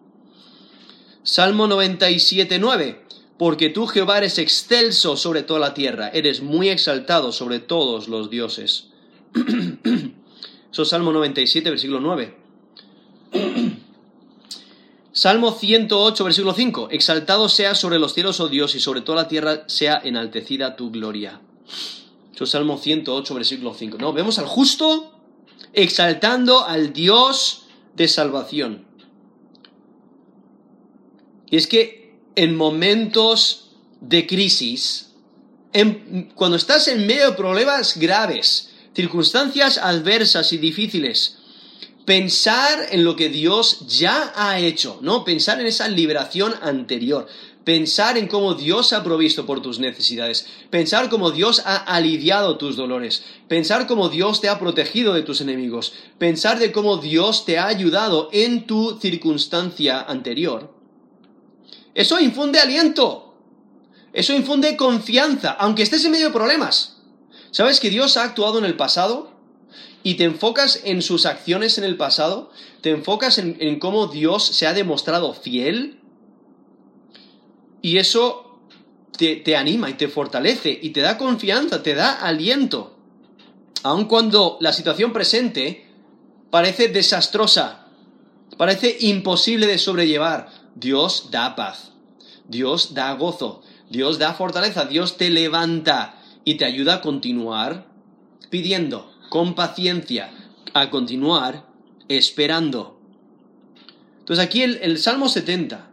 Salmo 97, 9. Porque tú, Jehová, eres excelso sobre toda la tierra, eres muy exaltado sobre todos los dioses. Eso es Salmo 97, versículo 9. Salmo 108, versículo 5. Exaltado sea sobre los cielos, oh Dios, y sobre toda la tierra sea enaltecida tu gloria. Eso es Salmo 108, versículo 5. No, vemos al justo exaltando al Dios de salvación. Y es que en momentos de crisis, cuando estás en medio de problemas graves, circunstancias adversas y difíciles, pensar en lo que Dios ya ha hecho, ¿no? Pensar en esa liberación anterior, pensar en cómo Dios ha provisto por tus necesidades, pensar cómo Dios ha aliviado tus dolores, pensar cómo Dios te ha protegido de tus enemigos, pensar de cómo Dios te ha ayudado en tu circunstancia anterior. Eso infunde aliento, eso infunde confianza, aunque estés en medio de problemas. ¿Sabes que Dios ha actuado en el pasado? y te enfocas en sus acciones en el pasado, te enfocas en, cómo Dios se ha demostrado fiel, y eso te, te, anima y te fortalece y te da confianza, te da aliento. Aun cuando la situación presente parece desastrosa, parece imposible de sobrellevar, Dios da paz, Dios da gozo, Dios da fortaleza, Dios te levanta y te ayuda a continuar pidiendo con paciencia a continuar esperando. Entonces aquí el, Salmo 70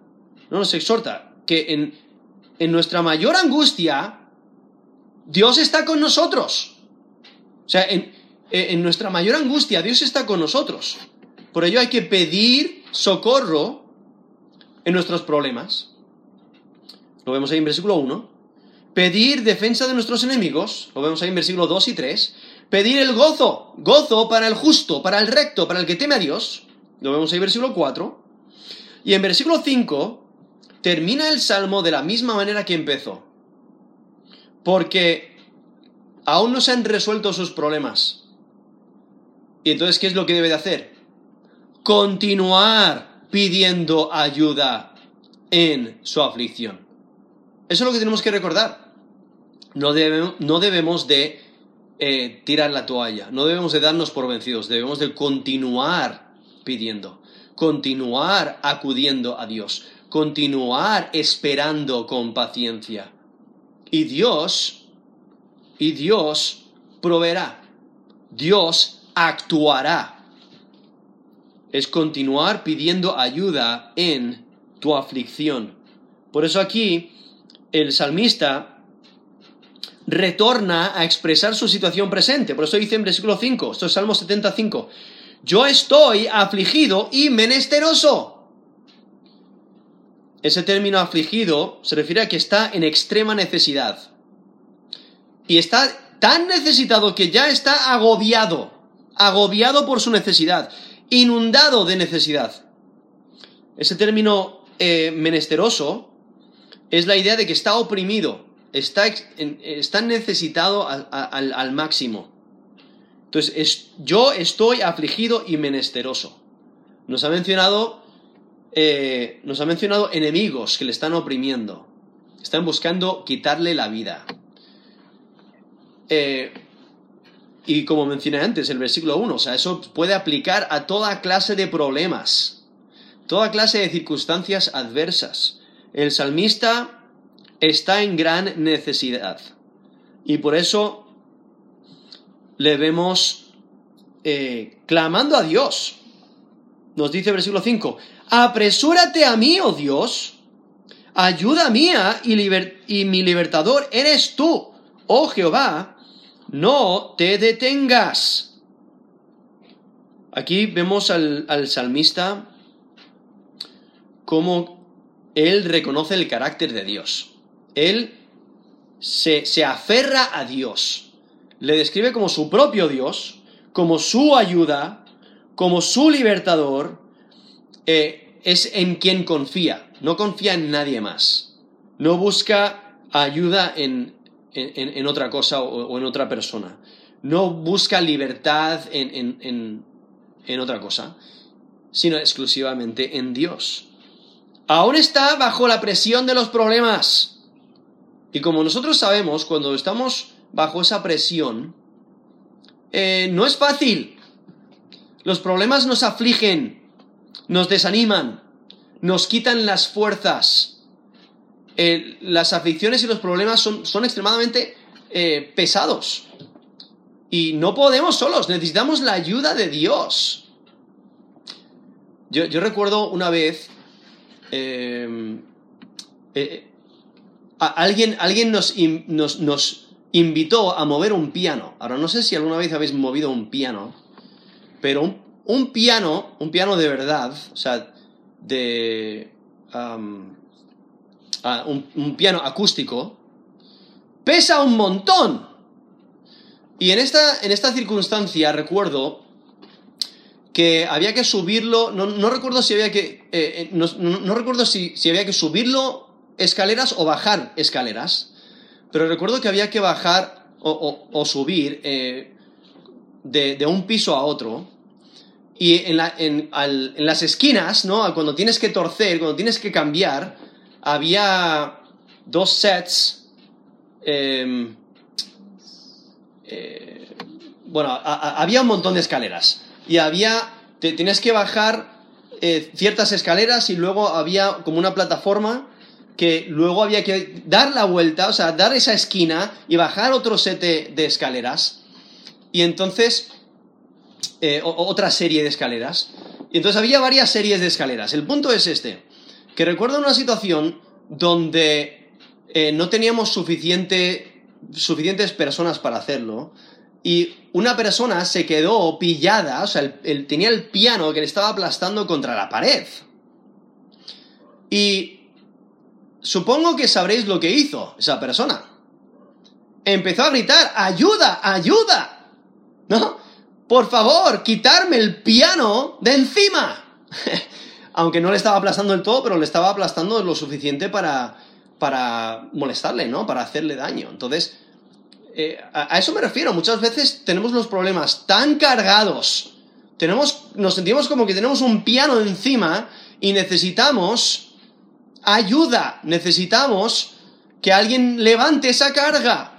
¿no? nos exhorta que en, en nuestra mayor angustia Dios está con nosotros. O sea, en, en nuestra mayor angustia Dios está con nosotros. Por ello hay que pedir socorro en nuestros problemas. Lo vemos ahí en versículo 1. Pedir defensa de nuestros enemigos. Lo vemos ahí en versículo 2 y 3 pedir el gozo, gozo para el justo, para el recto, para el que teme a Dios. Lo vemos ahí en versículo 4. Y en versículo 5 termina el salmo de la misma manera que empezó. Porque aún no se han resuelto sus problemas. Y entonces, ¿qué es lo que debe de hacer? Continuar pidiendo ayuda en su aflicción. Eso es lo que tenemos que recordar. No debemos, no debemos de eh, tirar la toalla, no debemos de darnos por vencidos, debemos de continuar pidiendo, continuar acudiendo a Dios, continuar esperando con paciencia. Y Dios, y Dios proveerá, Dios actuará. Es continuar pidiendo ayuda en tu aflicción. Por eso aquí el salmista retorna a expresar su situación presente. Por eso dice en versículo 5, esto es Salmo 75, yo estoy afligido y menesteroso. Ese término afligido se refiere a que está en extrema necesidad. Y está tan necesitado que ya está agobiado, agobiado por su necesidad. inundado de necesidad. Ese término eh, menesteroso es la idea de que está oprimido, está, está necesitado al, máximo. Entonces, yo estoy afligido y menesteroso. Nos ha mencionado, eh, nos ha mencionado enemigos que le están oprimiendo, están buscando quitarle la vida. Eh, y como mencioné antes, el versículo 1, o sea, eso puede aplicar a toda clase de problemas, toda clase de circunstancias adversas. El salmista está en gran necesidad. Y por eso le vemos eh, clamando a Dios. Nos dice el versículo 5, apresúrate a mí, oh Dios, ayuda mía y, mi libertador eres tú, oh Jehová, no te detengas. Aquí vemos al, salmista como él reconoce el carácter de Dios. Él se, se, aferra a Dios. Le describe como su propio Dios, como su ayuda, como su libertador. Eh, es en quien confía. No confía en nadie más. No busca ayuda en, en, otra cosa o, en otra persona. No busca libertad en, en otra cosa, sino exclusivamente en Dios. Aún está bajo la presión de los problemas. Y como nosotros sabemos, cuando estamos bajo esa presión, eh, no es fácil. Los problemas nos afligen, nos desaniman, nos quitan las fuerzas eh, las aflicciones y los problemas son, son extremadamente eh, pesados. Y no podemos solos, necesitamos la ayuda de Dios. Yo, recuerdo una vez, eh, alguien, alguien nos, nos, nos, invitó a mover un piano. Ahora, no sé si alguna vez habéis movido un piano, pero un, piano, un piano de verdad, o sea, de un, piano acústico, pesa un montón. Y en esta, en esta circunstancia recuerdo que había que subirlo, no, recuerdo si había que, eh, eh, no, recuerdo si, había que subirlo escaleras o bajar escaleras, pero recuerdo que había que bajar o, subir eh, de, un piso a otro. Y en, en, las esquinas, ¿no? Cuando tienes que torcer, cuando tienes que cambiar, había dos sets. Em, eh, bueno, había un montón de escaleras. Y había. Te, tienes que bajar eh, ciertas escaleras y luego había como una plataforma que luego había que dar la vuelta, o sea, dar esa esquina y bajar otro set de, escaleras. Y entonces. Eh, otra serie de escaleras. Y entonces había varias series de escaleras. El punto es este que recuerdo una situación donde eh, no teníamos suficiente, suficientes personas para hacerlo y una persona se quedó pillada, o sea, él, tenía el piano que le estaba aplastando contra la pared. Y supongo que sabréis lo que hizo esa persona. Empezó a gritar, ayuda, ayuda. ¿No? Por favor, quitarme el piano de encima. aunque no le estaba aplastando el todo, pero le estaba aplastando lo suficiente para, para molestarle, ¿no? Para hacerle daño. Entonces, eh, a, eso me refiero. Muchas veces tenemos los problemas tan cargados, tenemos, nos sentimos como que tenemos un piano encima y necesitamos ayuda, necesitamos que alguien levante esa carga.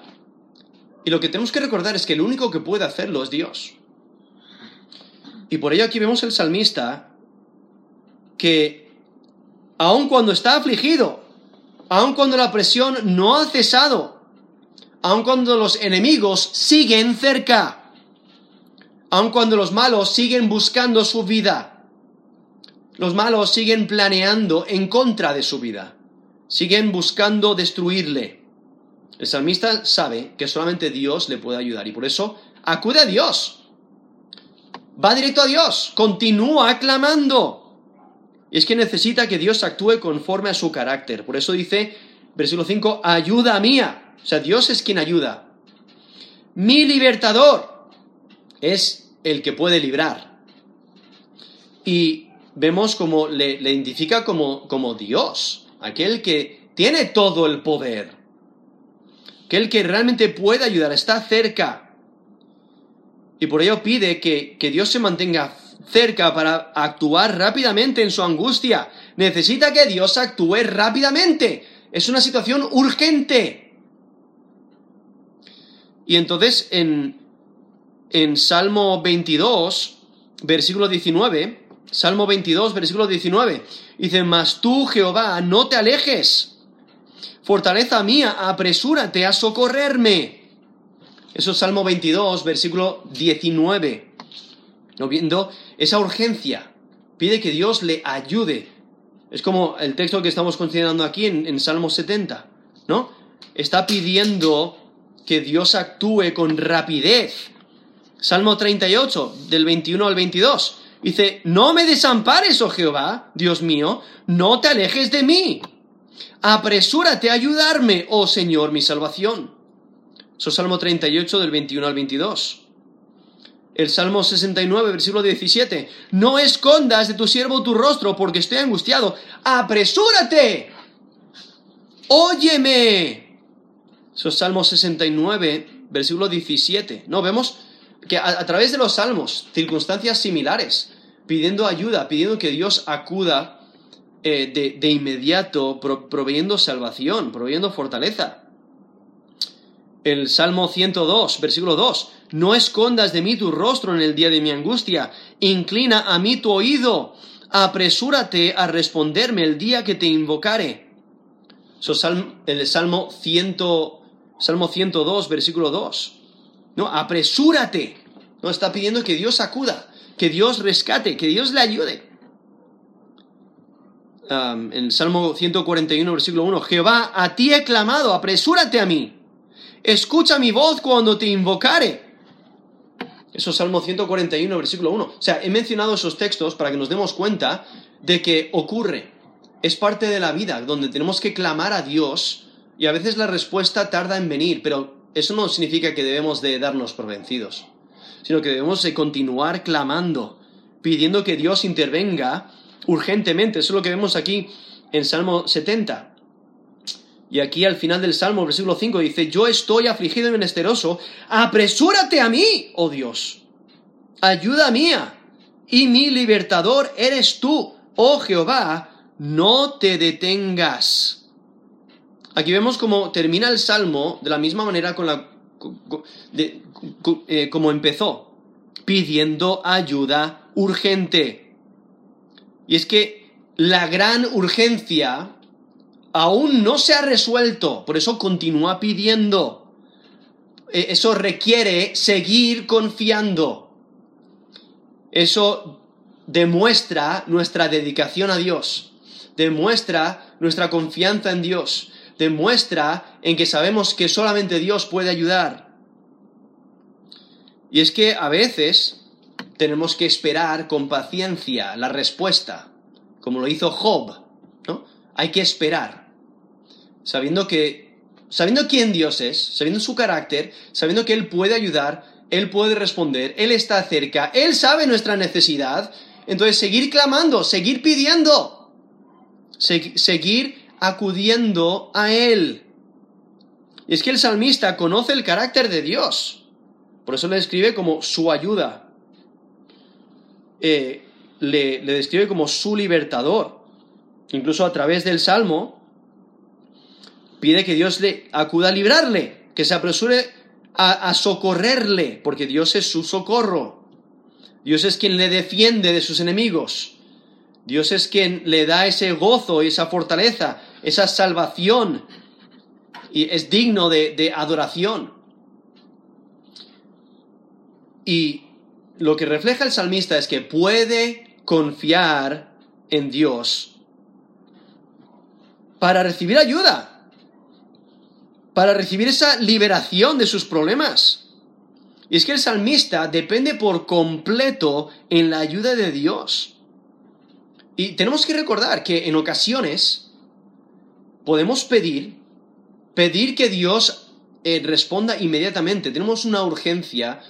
Y lo que tenemos que recordar es que el único que puede hacerlo es Dios. Y por ello aquí vemos el salmista que aun cuando está afligido, aun cuando la presión no ha cesado, aun cuando los enemigos siguen cerca, aun cuando los malos siguen buscando su vida, los malos siguen planeando en contra de su vida, siguen buscando destruirle. El salmista sabe que solamente Dios le puede ayudar y por eso acude a Dios. Va directo a Dios, continúa clamando. Y es que necesita que Dios actúe conforme a su carácter. Por eso dice, versículo 5, ayuda mía. O sea, Dios es quien ayuda. Mi libertador es el que puede librar. Y vemos como le, identifica como, como Dios, aquel que tiene todo el poder, aquel que realmente puede ayudar, está cerca. Y por ello pide que, que Dios se mantenga cerca para actuar rápidamente en su angustia. Necesita que Dios actúe rápidamente. Es una situación urgente. Y entonces en, en Salmo 22, versículo 19, Salmo 22, versículo 19, dice, mas tú, Jehová, no te alejes. Fortaleza mía, apresúrate a socorrerme. Eso es Salmo 22, versículo 19. ¿No viendo esa urgencia? Pide que Dios le ayude. Es como el texto que estamos considerando aquí en, Salmo 70, ¿no? Está pidiendo que Dios actúe con rapidez. Salmo 38, del 21 al 22. Dice, no me desampares, oh Jehová, Dios mío, no te alejes de mí. Apresúrate a ayudarme, oh Señor, mi salvación. Eso es Salmo 38 del 21 al 22. El Salmo 69, versículo 17. No escondas de tu siervo tu rostro porque estoy angustiado. Apresúrate. Óyeme. Eso es Salmo 69, versículo 17. No, vemos que a, través de los salmos, circunstancias similares, pidiendo ayuda, pidiendo que Dios acuda eh, de, de, inmediato, proveyendo salvación, proveyendo fortaleza. El Salmo 102, versículo 2, no escondas de mí tu rostro en el día de mi angustia, inclina a mí tu oído, apresúrate a responderme el día que te invocare. Es el Salmo, 100, Salmo 102, versículo 2. No, apresúrate. No, está pidiendo que Dios acuda, que Dios rescate, que Dios le ayude. en el Salmo 141, versículo 1, Jehová, a ti he clamado, apresúrate a mí. Escucha mi voz cuando te invocare. Eso es Salmo 141, versículo 1. O sea, he mencionado esos textos para que nos demos cuenta de que ocurre. Es parte de la vida, donde tenemos que clamar a Dios y a veces la respuesta tarda en venir, pero eso no significa que debemos de darnos por vencidos, sino que debemos de continuar clamando, pidiendo que Dios intervenga urgentemente. Eso es lo que vemos aquí en Salmo 70. Y aquí al final del Salmo, versículo 5, dice, yo estoy afligido y menesteroso, apresúrate a mí, oh Dios, ayuda mía, y mi libertador eres tú, oh Jehová, no te detengas. Aquí vemos cómo termina el salmo de la misma manera con la, eh, como empezó, pidiendo ayuda urgente. Y es que la gran urgencia aún no se ha resuelto, por eso continúa pidiendo. E, eso requiere seguir confiando. Eso demuestra nuestra dedicación a Dios, demuestra nuestra confianza en Dios, demuestra en que sabemos que solamente Dios puede ayudar. Y es que a veces tenemos que esperar con paciencia la respuesta, como lo hizo Job, ¿no? Hay que esperar, sabiendo que, sabiendo quién Dios es, sabiendo su carácter, sabiendo que Él puede ayudar, Él puede responder, Él está cerca, Él sabe nuestra necesidad, entonces seguir clamando, seguir pidiendo, seguir acudiendo a Él. Y es que el salmista conoce el carácter de Dios. Por eso le describe como su ayuda. Eh, le, describe como su libertador. Incluso a través del salmo pide que Dios le acuda a librarle, que se apresure a, socorrerle, porque Dios es su socorro. Dios es quien le defiende de sus enemigos. Dios es quien le da ese gozo y esa fortaleza esa salvación y es digno de, adoración. Y lo que refleja el salmista es que puede confiar en Dios para recibir ayuda, para recibir esa liberación de sus problemas. Y es que el salmista depende por completo en la ayuda de Dios. Y tenemos que recordar que en ocasiones podemos pedir, pedir que Dios eh, responda inmediatamente. Tenemos una urgencia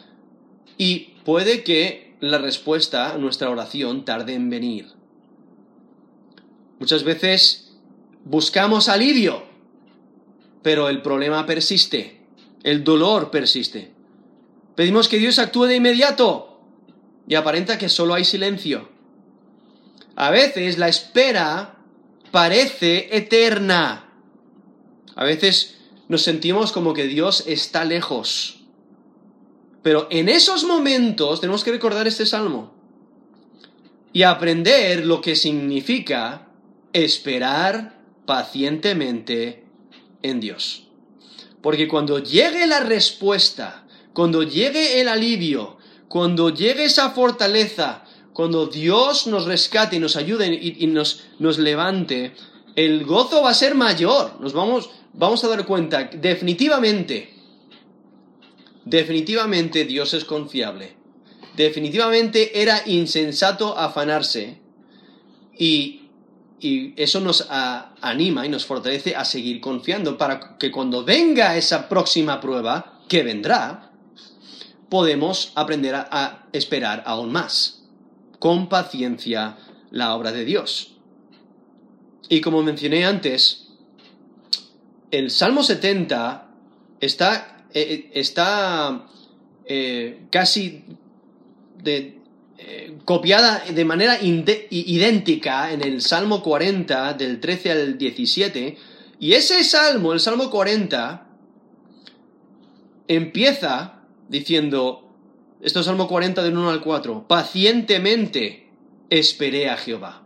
y puede que la respuesta a nuestra oración tarde en venir. Muchas veces buscamos alivio, pero el problema persiste, el dolor persiste. Pedimos que Dios actúe de inmediato y aparenta que solo hay silencio. A veces la espera parece eterna. A veces nos sentimos como que Dios está lejos. Pero en esos momentos tenemos que recordar este salmo y aprender lo que significa esperar pacientemente en Dios. Porque cuando llegue la respuesta, cuando llegue el alivio, cuando llegue esa fortaleza, cuando Dios nos rescate y nos ayude y, nos, nos levante, el gozo va a ser mayor. Nos vamos, vamos a dar cuenta, definitivamente, definitivamente Dios es confiable. Definitivamente era insensato afanarse. Y, eso nos anima y nos fortalece a seguir confiando para que cuando venga esa próxima prueba, que vendrá, podemos aprender a esperar aún más, con paciencia, la obra de Dios. Y como mencioné antes, el Salmo 70 está, eh, eh, está eh, casi copiada de manera idéntica en el Salmo 40 del 13 al 17. Y ese Salmo, el Salmo 40, empieza diciendo, esto es Salmo 40 del 1 al 4, pacientemente esperé a Jehová.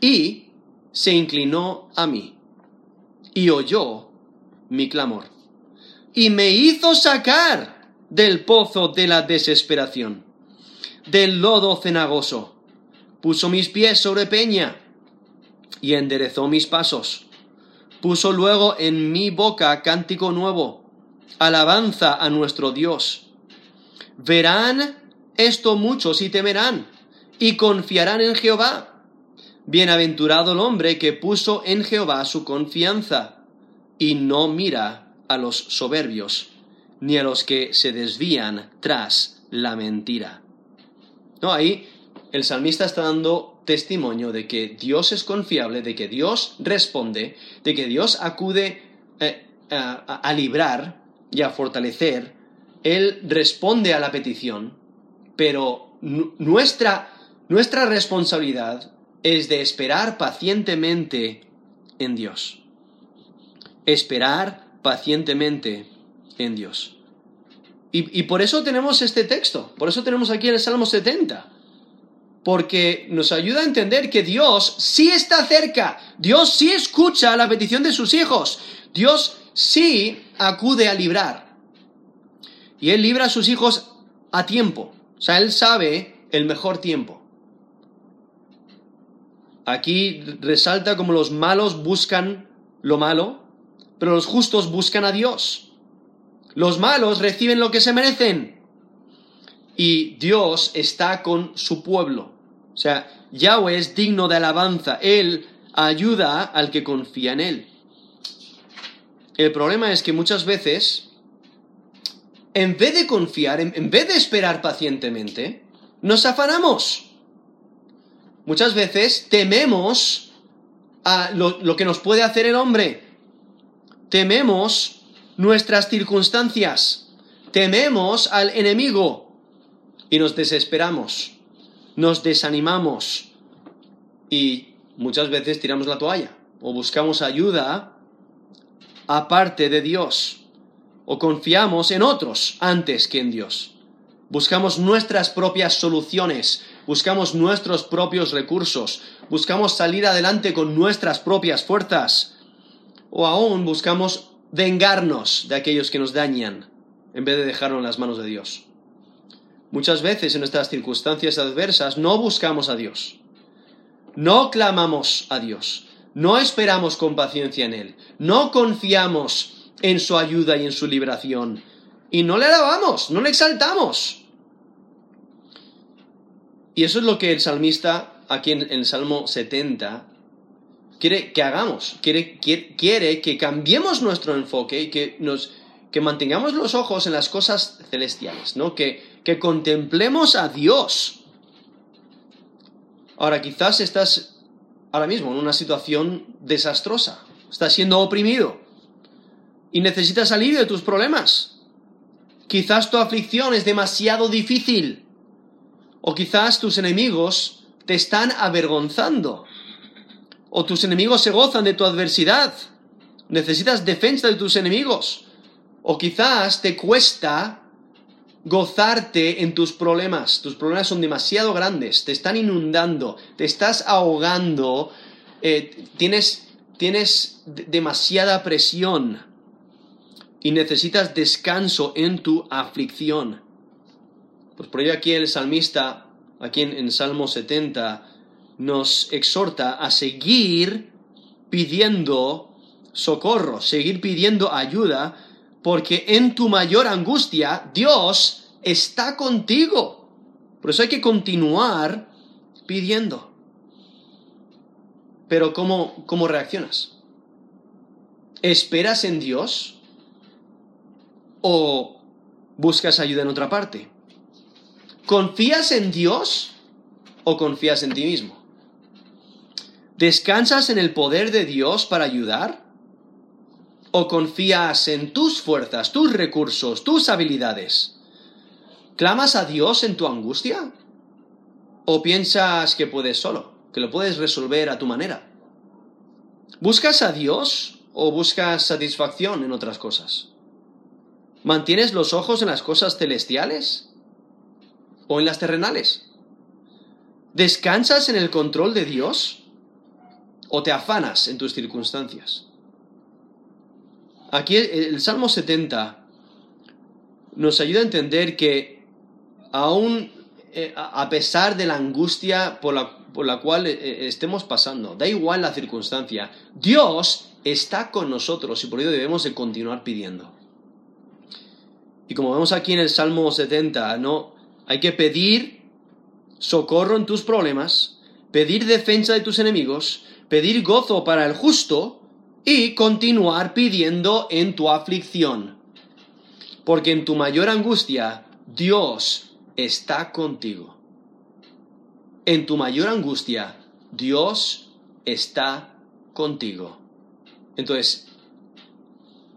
Y se inclinó a mí y oyó mi clamor y me hizo sacar del pozo de la desesperación, del lodo cenagoso. Puso mis pies sobre peña y enderezó mis pasos. Puso luego en mi boca cántico nuevo, alabanza a nuestro Dios. Verán esto muchos y temerán y confiarán en Jehová Bienaventurado el hombre que puso en Jehová su confianza y no mira a los soberbios, ni a los que se desvían tras la mentira. No, ahí el salmista está dando testimonio de que Dios es confiable, de que Dios responde, de que Dios acude eh, a, a librar y a fortalecer. Él responde a la petición, pero nuestra, nuestra responsabilidad es de esperar pacientemente en Dios. Esperar pacientemente en Dios. Y, por eso tenemos este texto, por eso tenemos aquí el Salmo 70, porque nos ayuda a entender que Dios sí está cerca, Dios sí escucha la petición de sus hijos, Dios sí acude a librar. Y Él libra a sus hijos a tiempo, o sea, Él sabe el mejor tiempo. Aquí resalta como los malos buscan lo malo, pero los justos buscan a Dios. Los malos reciben lo que se merecen. Y Dios está con su pueblo. O sea, Yahweh es digno de alabanza. Él ayuda al que confía en Él. El problema es que muchas veces, en vez de confiar, en, vez de esperar pacientemente, nos afanamos. Muchas veces tememos a lo, que nos puede hacer el hombre. Tememos nuestras circunstancias. Tememos al enemigo. Y nos desesperamos. Nos desanimamos. Y muchas veces tiramos la toalla. O buscamos ayuda aparte de Dios. O confiamos en otros antes que en Dios. Buscamos nuestras propias soluciones buscamos nuestros propios recursos, buscamos salir adelante con nuestras propias fuerzas, o aún buscamos vengarnos de aquellos que nos dañan, en vez de dejarlo en las manos de Dios. Muchas veces en nuestras circunstancias adversas no buscamos a Dios, no clamamos a Dios, no esperamos con paciencia en Él, no confiamos en su ayuda y en su liberación, y no le alabamos, no le exaltamos. Y eso es lo que el salmista, aquí en, el Salmo 70, quiere que hagamos. Quiere, quiere, que cambiemos nuestro enfoque y que, nos, que mantengamos los ojos en las cosas celestiales, ¿no? Que, que contemplemos a Dios. Ahora, quizás estás ahora mismo en una situación desastrosa, estás siendo oprimido y necesitas salir de tus problemas. Quizás tu aflicción es demasiado difícil o quizás tus enemigos te están avergonzando o tus enemigos se gozan de tu adversidad. Necesitas defensa de tus enemigos. O quizás te cuesta gozarte en tus problemas. Tus problemas son demasiado grandes, te están inundando, te estás ahogando, eh, tienes, tienes demasiada presión y necesitas descanso en tu aflicción. Pues por ello aquí el salmista, aquí en, en Salmo 70, nos exhorta a seguir pidiendo socorro, seguir pidiendo ayuda, porque en tu mayor angustia Dios está contigo. Por eso hay que continuar pidiendo. Pero ¿cómo, cómo reaccionas? ¿Esperas en Dios? ¿O buscas ayuda en otra parte? ¿Confías en Dios o confías en ti mismo? ¿Descansas en el poder de Dios para ayudar? ¿O confías en tus fuerzas, tus recursos, tus habilidades? ¿Clamas a Dios en tu angustia? ¿O piensas que puedes solo, que lo puedes resolver a tu manera? ¿Buscas a Dios o buscas satisfacción en otras cosas? ¿Mantienes los ojos en las cosas celestiales o en las terrenales? ¿Descansas en el control de Dios o te afanas en tus circunstancias. Aquí el, Salmo 70 nos ayuda a entender que aún eh, a pesar de la angustia por la, por la cual eh, eh, estemos pasando, da igual la circunstancia, Dios está con nosotros y por ello debemos de continuar pidiendo. Y como vemos aquí en el Salmo 70, no hay que pedir socorro en tus problemas, pedir defensa de tus enemigos, pedir gozo para el justo y continuar pidiendo en tu aflicción. Porque en tu mayor angustia Dios está contigo. En tu mayor angustia Dios está contigo. Entonces,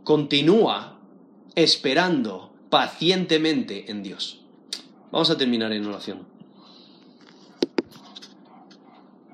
continúa esperando pacientemente en Dios. Vamos a terminar en oración.